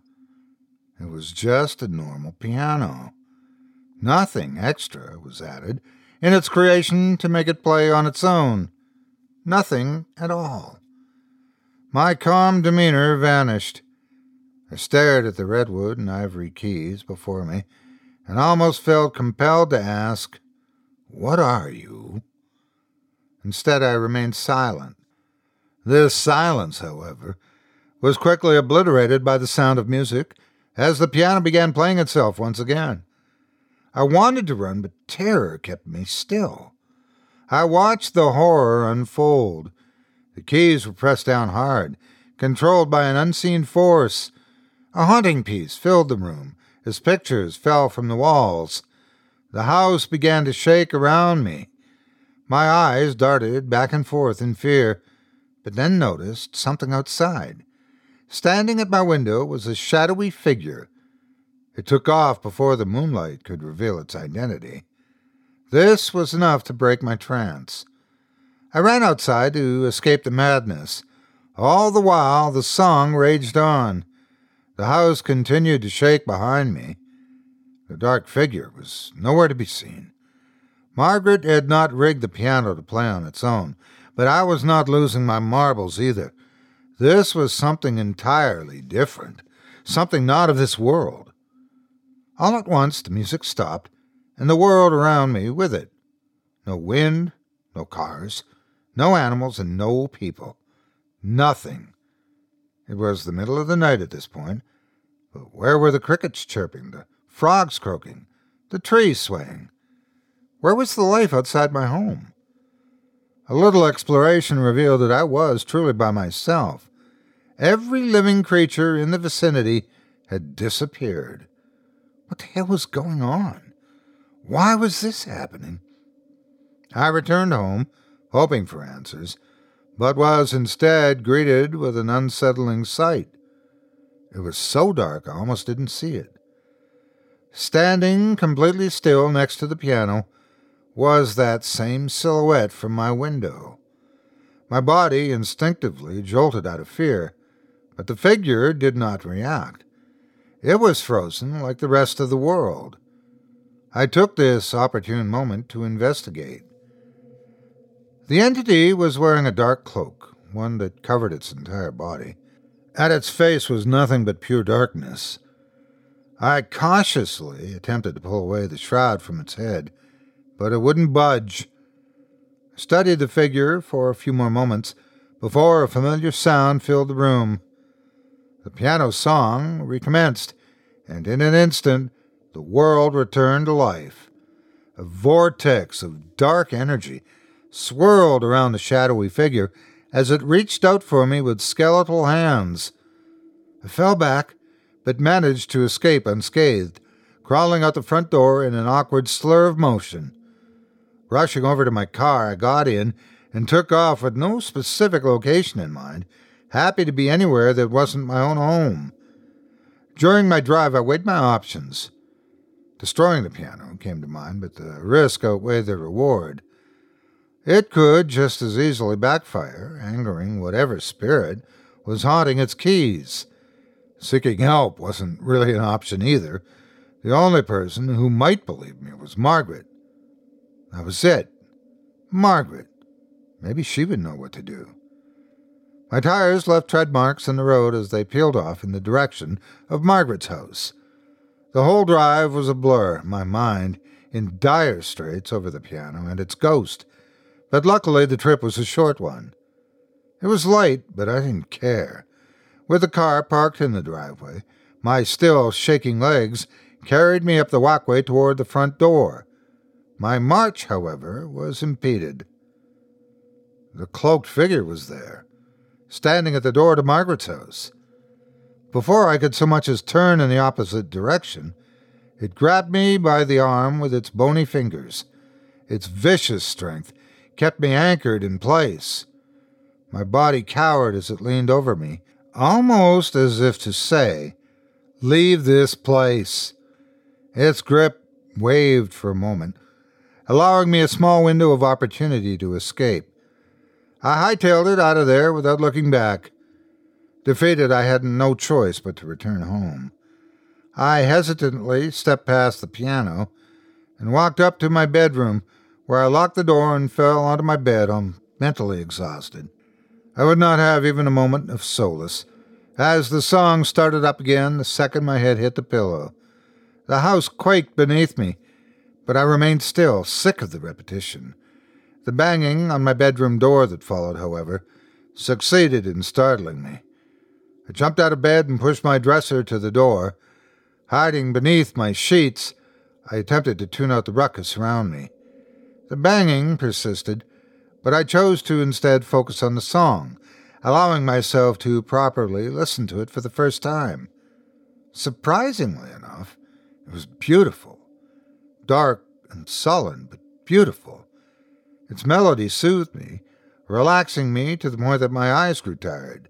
Speaker 1: It was just a normal piano. Nothing extra was added in its creation to make it play on its own. Nothing at all. My calm demeanor vanished. I stared at the redwood and ivory keys before me and almost felt compelled to ask, What are you? Instead, I remained silent. This silence, however, was quickly obliterated by the sound of music as the piano began playing itself once again. I wanted to run, but terror kept me still. I watched the horror unfold. The keys were pressed down hard, controlled by an unseen force. A haunting piece filled the room as pictures fell from the walls. The house began to shake around me. My eyes darted back and forth in fear, but then noticed something outside. Standing at my window was a shadowy figure. It took off before the moonlight could reveal its identity. This was enough to break my trance. I ran outside to escape the madness. All the while, the song raged on. The house continued to shake behind me. The dark figure was nowhere to be seen. Margaret had not rigged the piano to play on its own, but I was not losing my marbles either. This was something entirely different, something not of this world. All at once the music stopped, and the world around me with it. No wind, no cars, no animals, and no people. Nothing. It was the middle of the night at this point, but where were the crickets chirping, the frogs croaking, the trees swaying? Where was the life outside my home? A little exploration revealed that I was truly by myself. Every living creature in the vicinity had disappeared. What the hell was going on? Why was this happening? I returned home, hoping for answers, but was instead greeted with an unsettling sight. It was so dark I almost didn't see it. Standing completely still next to the piano was that same silhouette from my window. My body instinctively jolted out of fear, but the figure did not react. It was frozen like the rest of the world. I took this opportune moment to investigate. The entity was wearing a dark cloak, one that covered its entire body. At its face was nothing but pure darkness. I cautiously attempted to pull away the shroud from its head, but it wouldn't budge. I studied the figure for a few more moments before a familiar sound filled the room. The piano song recommenced, and in an instant the world returned to life. A vortex of dark energy swirled around the shadowy figure as it reached out for me with skeletal hands. I fell back, but managed to escape unscathed, crawling out the front door in an awkward slur of motion. Rushing over to my car, I got in and took off with no specific location in mind, happy to be anywhere that wasn't my own home. During my drive, I weighed my options. Destroying the piano came to mind, but the risk outweighed the reward. It could just as easily backfire, angering whatever spirit was haunting its keys. Seeking help wasn't really an option either. The only person who might believe me was Margaret. That was it. Margaret. Maybe she would know what to do. My tires left tread marks in the road as they peeled off in the direction of Margaret's house. The whole drive was a blur, my mind in dire straits over the piano and its ghost but luckily the trip was a short one. It was late, but I didn't care. With the car parked in the driveway, my still shaking legs carried me up the walkway toward the front door. My march, however, was impeded. The cloaked figure was there, standing at the door to Margaret's house. Before I could so much as turn in the opposite direction, it grabbed me by the arm with its bony fingers. Its vicious strength kept me anchored in place. My body cowered as it leaned over me, almost as if to say, Leave this place. Its grip waved for a moment, allowing me a small window of opportunity to escape. I hightailed it out of there without looking back. Defeated, I had no choice but to return home. I hesitantly stepped past the piano and walked up to my bedroom, where I locked the door and fell onto my bed, I'm mentally exhausted. I would not have even a moment of solace. As the song started up again, the second my head hit the pillow, the house quaked beneath me, but I remained still, sick of the repetition. The banging on my bedroom door that followed, however, succeeded in startling me. I jumped out of bed and pushed my dresser to the door. Hiding beneath my sheets, I attempted to tune out the ruckus around me. The banging persisted, but I chose to instead focus on the song, allowing myself to properly listen to it for the first time. Surprisingly enough, it was beautiful. Dark and sullen, but beautiful. Its melody soothed me, relaxing me to the point that my eyes grew tired.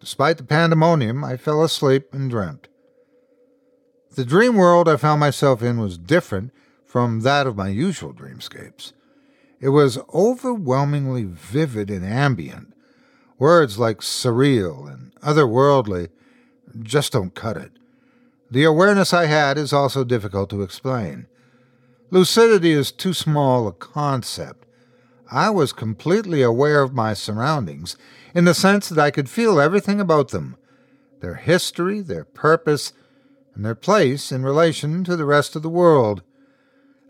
Speaker 1: Despite the pandemonium, I fell asleep and dreamt. The dream world I found myself in was different from that of my usual dreamscapes. It was overwhelmingly vivid and ambient. Words like surreal and otherworldly just don't cut it. The awareness I had is also difficult to explain. Lucidity is too small a concept. I was completely aware of my surroundings in the sense that I could feel everything about them their history, their purpose, and their place in relation to the rest of the world.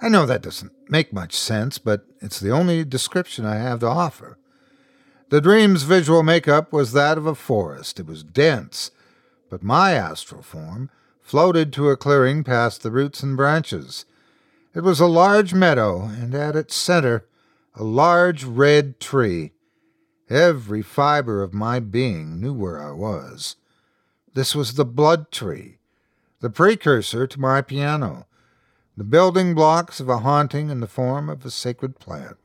Speaker 1: I know that doesn't make much sense, but it's the only description I have to offer. The dream's visual makeup was that of a forest. It was dense, but my astral form floated to a clearing past the roots and branches. It was a large meadow, and at its center, a large red tree. Every fiber of my being knew where I was. This was the blood tree, the precursor to my piano, the building blocks of a haunting in the form of a sacred plant.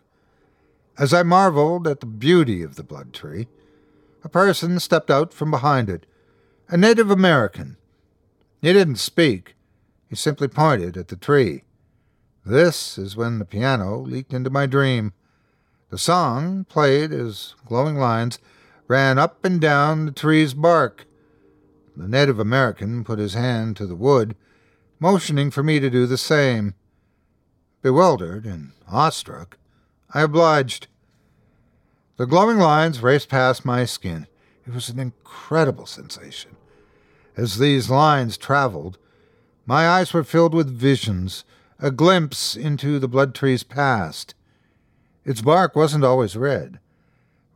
Speaker 1: As I marveled at the beauty of the blood tree, a person stepped out from behind it, a Native American, he didn't speak. He simply pointed at the tree. This is when the piano leaked into my dream. The song played as glowing lines ran up and down the tree's bark. The Native American put his hand to the wood, motioning for me to do the same. Bewildered and awestruck, I obliged. The glowing lines raced past my skin. It was an incredible sensation. As these lines traveled, my eyes were filled with visions, a glimpse into the blood tree's past. Its bark wasn't always red.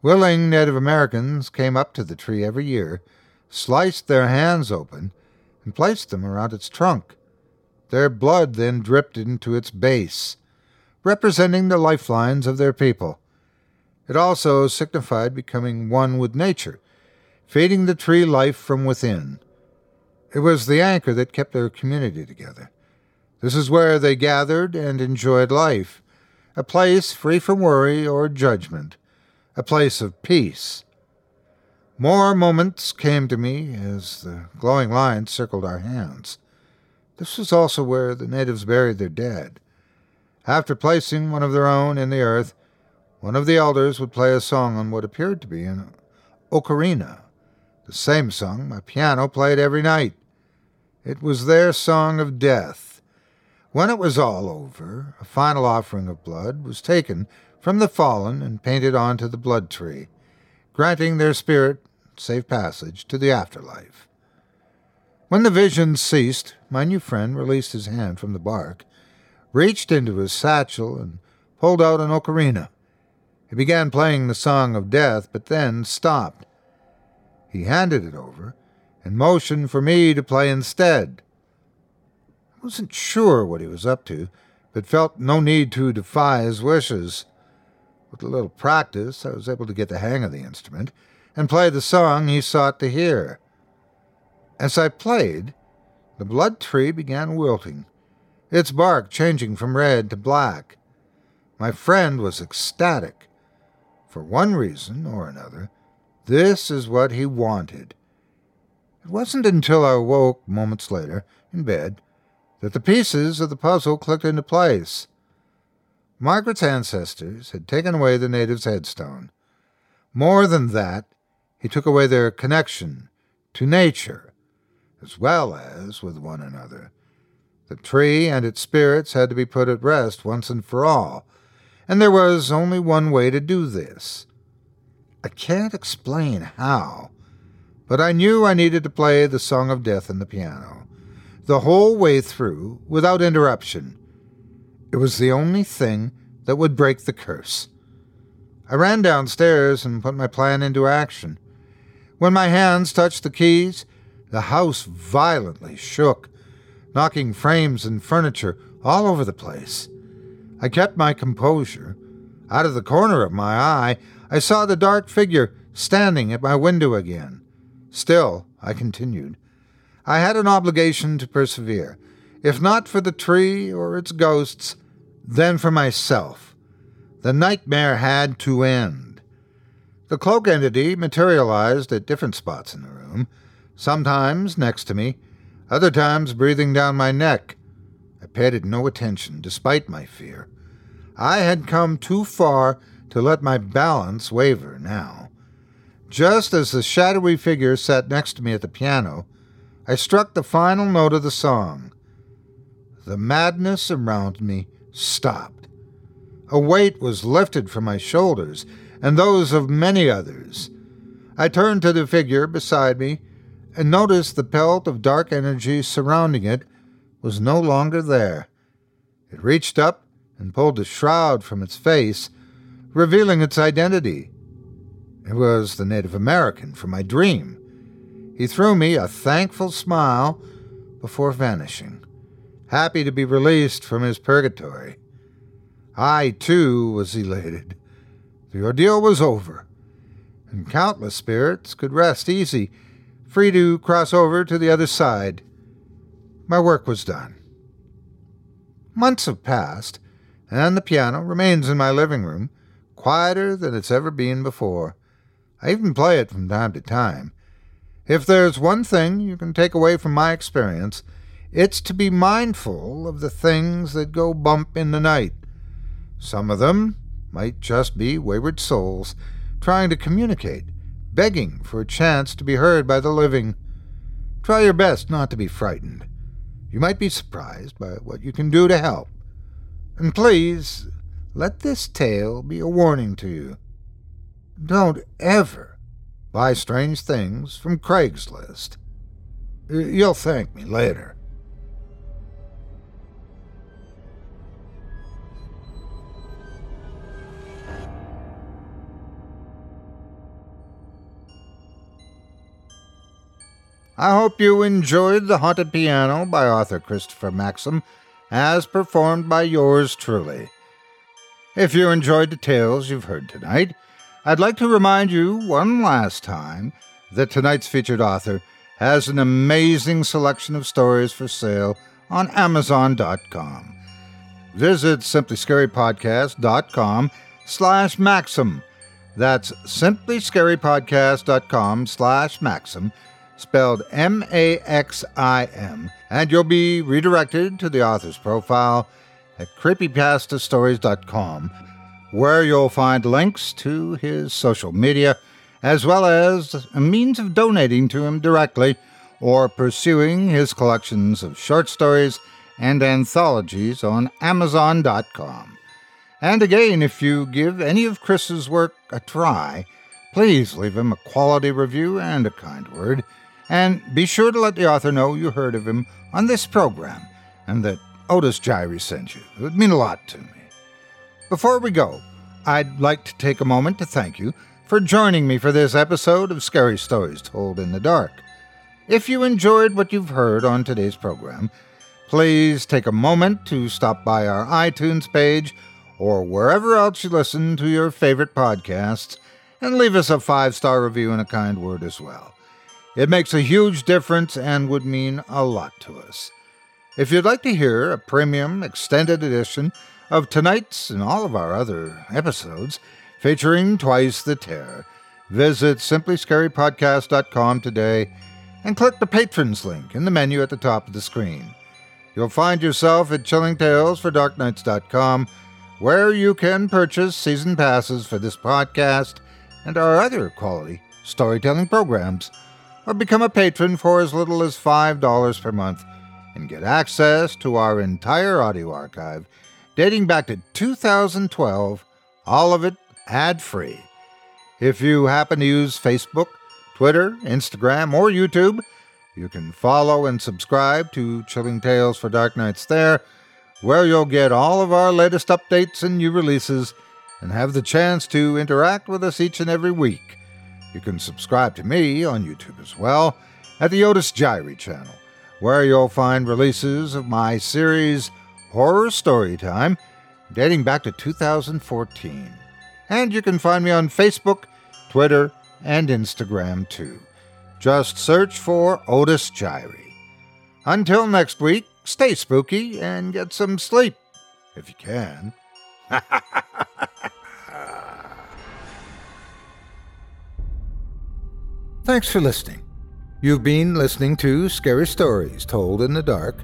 Speaker 1: Willing Native Americans came up to the tree every year, sliced their hands open, and placed them around its trunk. Their blood then dripped into its base, representing the lifelines of their people. It also signified becoming one with nature, feeding the tree life from within. It was the anchor that kept their community together. This is where they gathered and enjoyed life, a place free from worry or judgment, a place of peace. More moments came to me as the glowing lines circled our hands. This was also where the natives buried their dead. After placing one of their own in the earth, one of the elders would play a song on what appeared to be an ocarina, the same song my piano played every night. It was their song of death. When it was all over, a final offering of blood was taken from the fallen and painted onto the blood tree, granting their spirit safe passage to the afterlife. When the vision ceased, my new friend released his hand from the bark, reached into his satchel, and pulled out an ocarina. He began playing the song of death, but then stopped. He handed it over, and motioned for me to play instead. Wasn't sure what he was up to, but felt no need to defy his wishes. With a little practice, I was able to get the hang of the instrument and play the song he sought to hear. As I played, the blood tree began wilting, its bark changing from red to black. My friend was ecstatic. For one reason or another, this is what he wanted. It wasn't until I awoke moments later, in bed, that the pieces of the puzzle clicked into place. Margaret's ancestors had taken away the native's headstone. More than that, he took away their connection to nature, as well as with one another. The tree and its spirits had to be put at rest once and for all, and there was only one way to do this. I can't explain how, but I knew I needed to play the Song of Death on the piano, the whole way through, without interruption. It was the only thing that would break the curse. I ran downstairs and put my plan into action. When my hands touched the keys, the house violently shook, knocking frames and furniture all over the place. I kept my composure. Out of the corner of my eye, I saw the dark figure standing at my window again. Still, I continued, I had an obligation to persevere, if not for the tree or its ghosts, then for myself. The nightmare had to end. The cloak entity materialized at different spots in the room, sometimes next to me, other times breathing down my neck. I paid it no attention, despite my fear. I had come too far to let my balance waver now. Just as the shadowy figure sat next to me at the piano, I struck the final note of the song. The madness around me stopped. A weight was lifted from my shoulders and those of many others. I turned to the figure beside me and noticed the pelt of dark energy surrounding it was no longer there. It reached up and pulled the shroud from its face, revealing its identity. It was the Native American from my dream. He threw me a thankful smile before vanishing, happy to be released from his purgatory. I, too, was elated. The ordeal was over, and countless spirits could rest easy, free to cross over to the other side. My work was done. Months have passed, and the piano remains in my living room, quieter than it's ever been before. I even play it from time to time. If there's one thing you can take away from my experience, it's to be mindful of the things that go bump in the night. Some of them might just be wayward souls trying to communicate, begging for a chance to be heard by the living. Try your best not to be frightened. You might be surprised by what you can do to help. And please, let this tale be a warning to you. Don't ever buy strange things from Craigslist. You'll thank me later. I hope you enjoyed The Haunted Piano by author Christopher Maxim, as performed by yours truly. If you enjoyed the tales you've heard tonight, I'd like to remind you one last time that tonight's featured author has an amazing selection of stories for sale on Amazon.com. Visit simplyscarypodcast.com slash Maxim. That's simplyscarypodcast.com slash Maxim, spelled M-A-X-I-M, and you'll be redirected to the author's profile at creepypastastories.com where you'll find links to his social media, as well as a means of donating to him directly or pursuing his collections of short stories and anthologies on Amazon.com. And again, if you give any of Chris's work a try, please leave him a quality review and a kind word, and be sure to let the author know you heard of him on this program and that Otis Jiry sent you. It would mean a lot to me. Before we go, I'd like to take a moment to thank you for joining me for this episode of Scary Stories Told in the Dark. If you enjoyed what you've heard on today's program, please take a moment to stop by our iTunes page or wherever else you listen to your favorite podcasts and leave us a five star review and a kind word as well. It makes a huge difference and would mean a lot to us. If you'd like to hear a premium extended edition of tonight's and all of our other episodes featuring Twice the Terror, visit simplyscarypodcast.com today and click the patrons link in the menu at the top of the screen. You'll find yourself at chillingtalesfordarknights.com where you can purchase season passes for this podcast and our other quality storytelling programs, or become a patron for as little as $5 per month and get access to our entire audio archive dating back to 2012, all of it ad free. If you happen to use Facebook, Twitter, Instagram, or YouTube, you can follow and subscribe to Chilling Tales for Dark Nights there, where you'll get all of our latest updates and new releases and have the chance to interact with us each and every week. You can subscribe to me on YouTube as well at the Otis Jiry channel, where you'll find releases of my series Horror Story Time, dating back to 2014. And you can find me on Facebook, Twitter, and Instagram too. Just search for Otis Jiry. Until next week, stay spooky and get some sleep, if you can. Thanks for listening. You've been listening to Scary Stories Told in the Dark,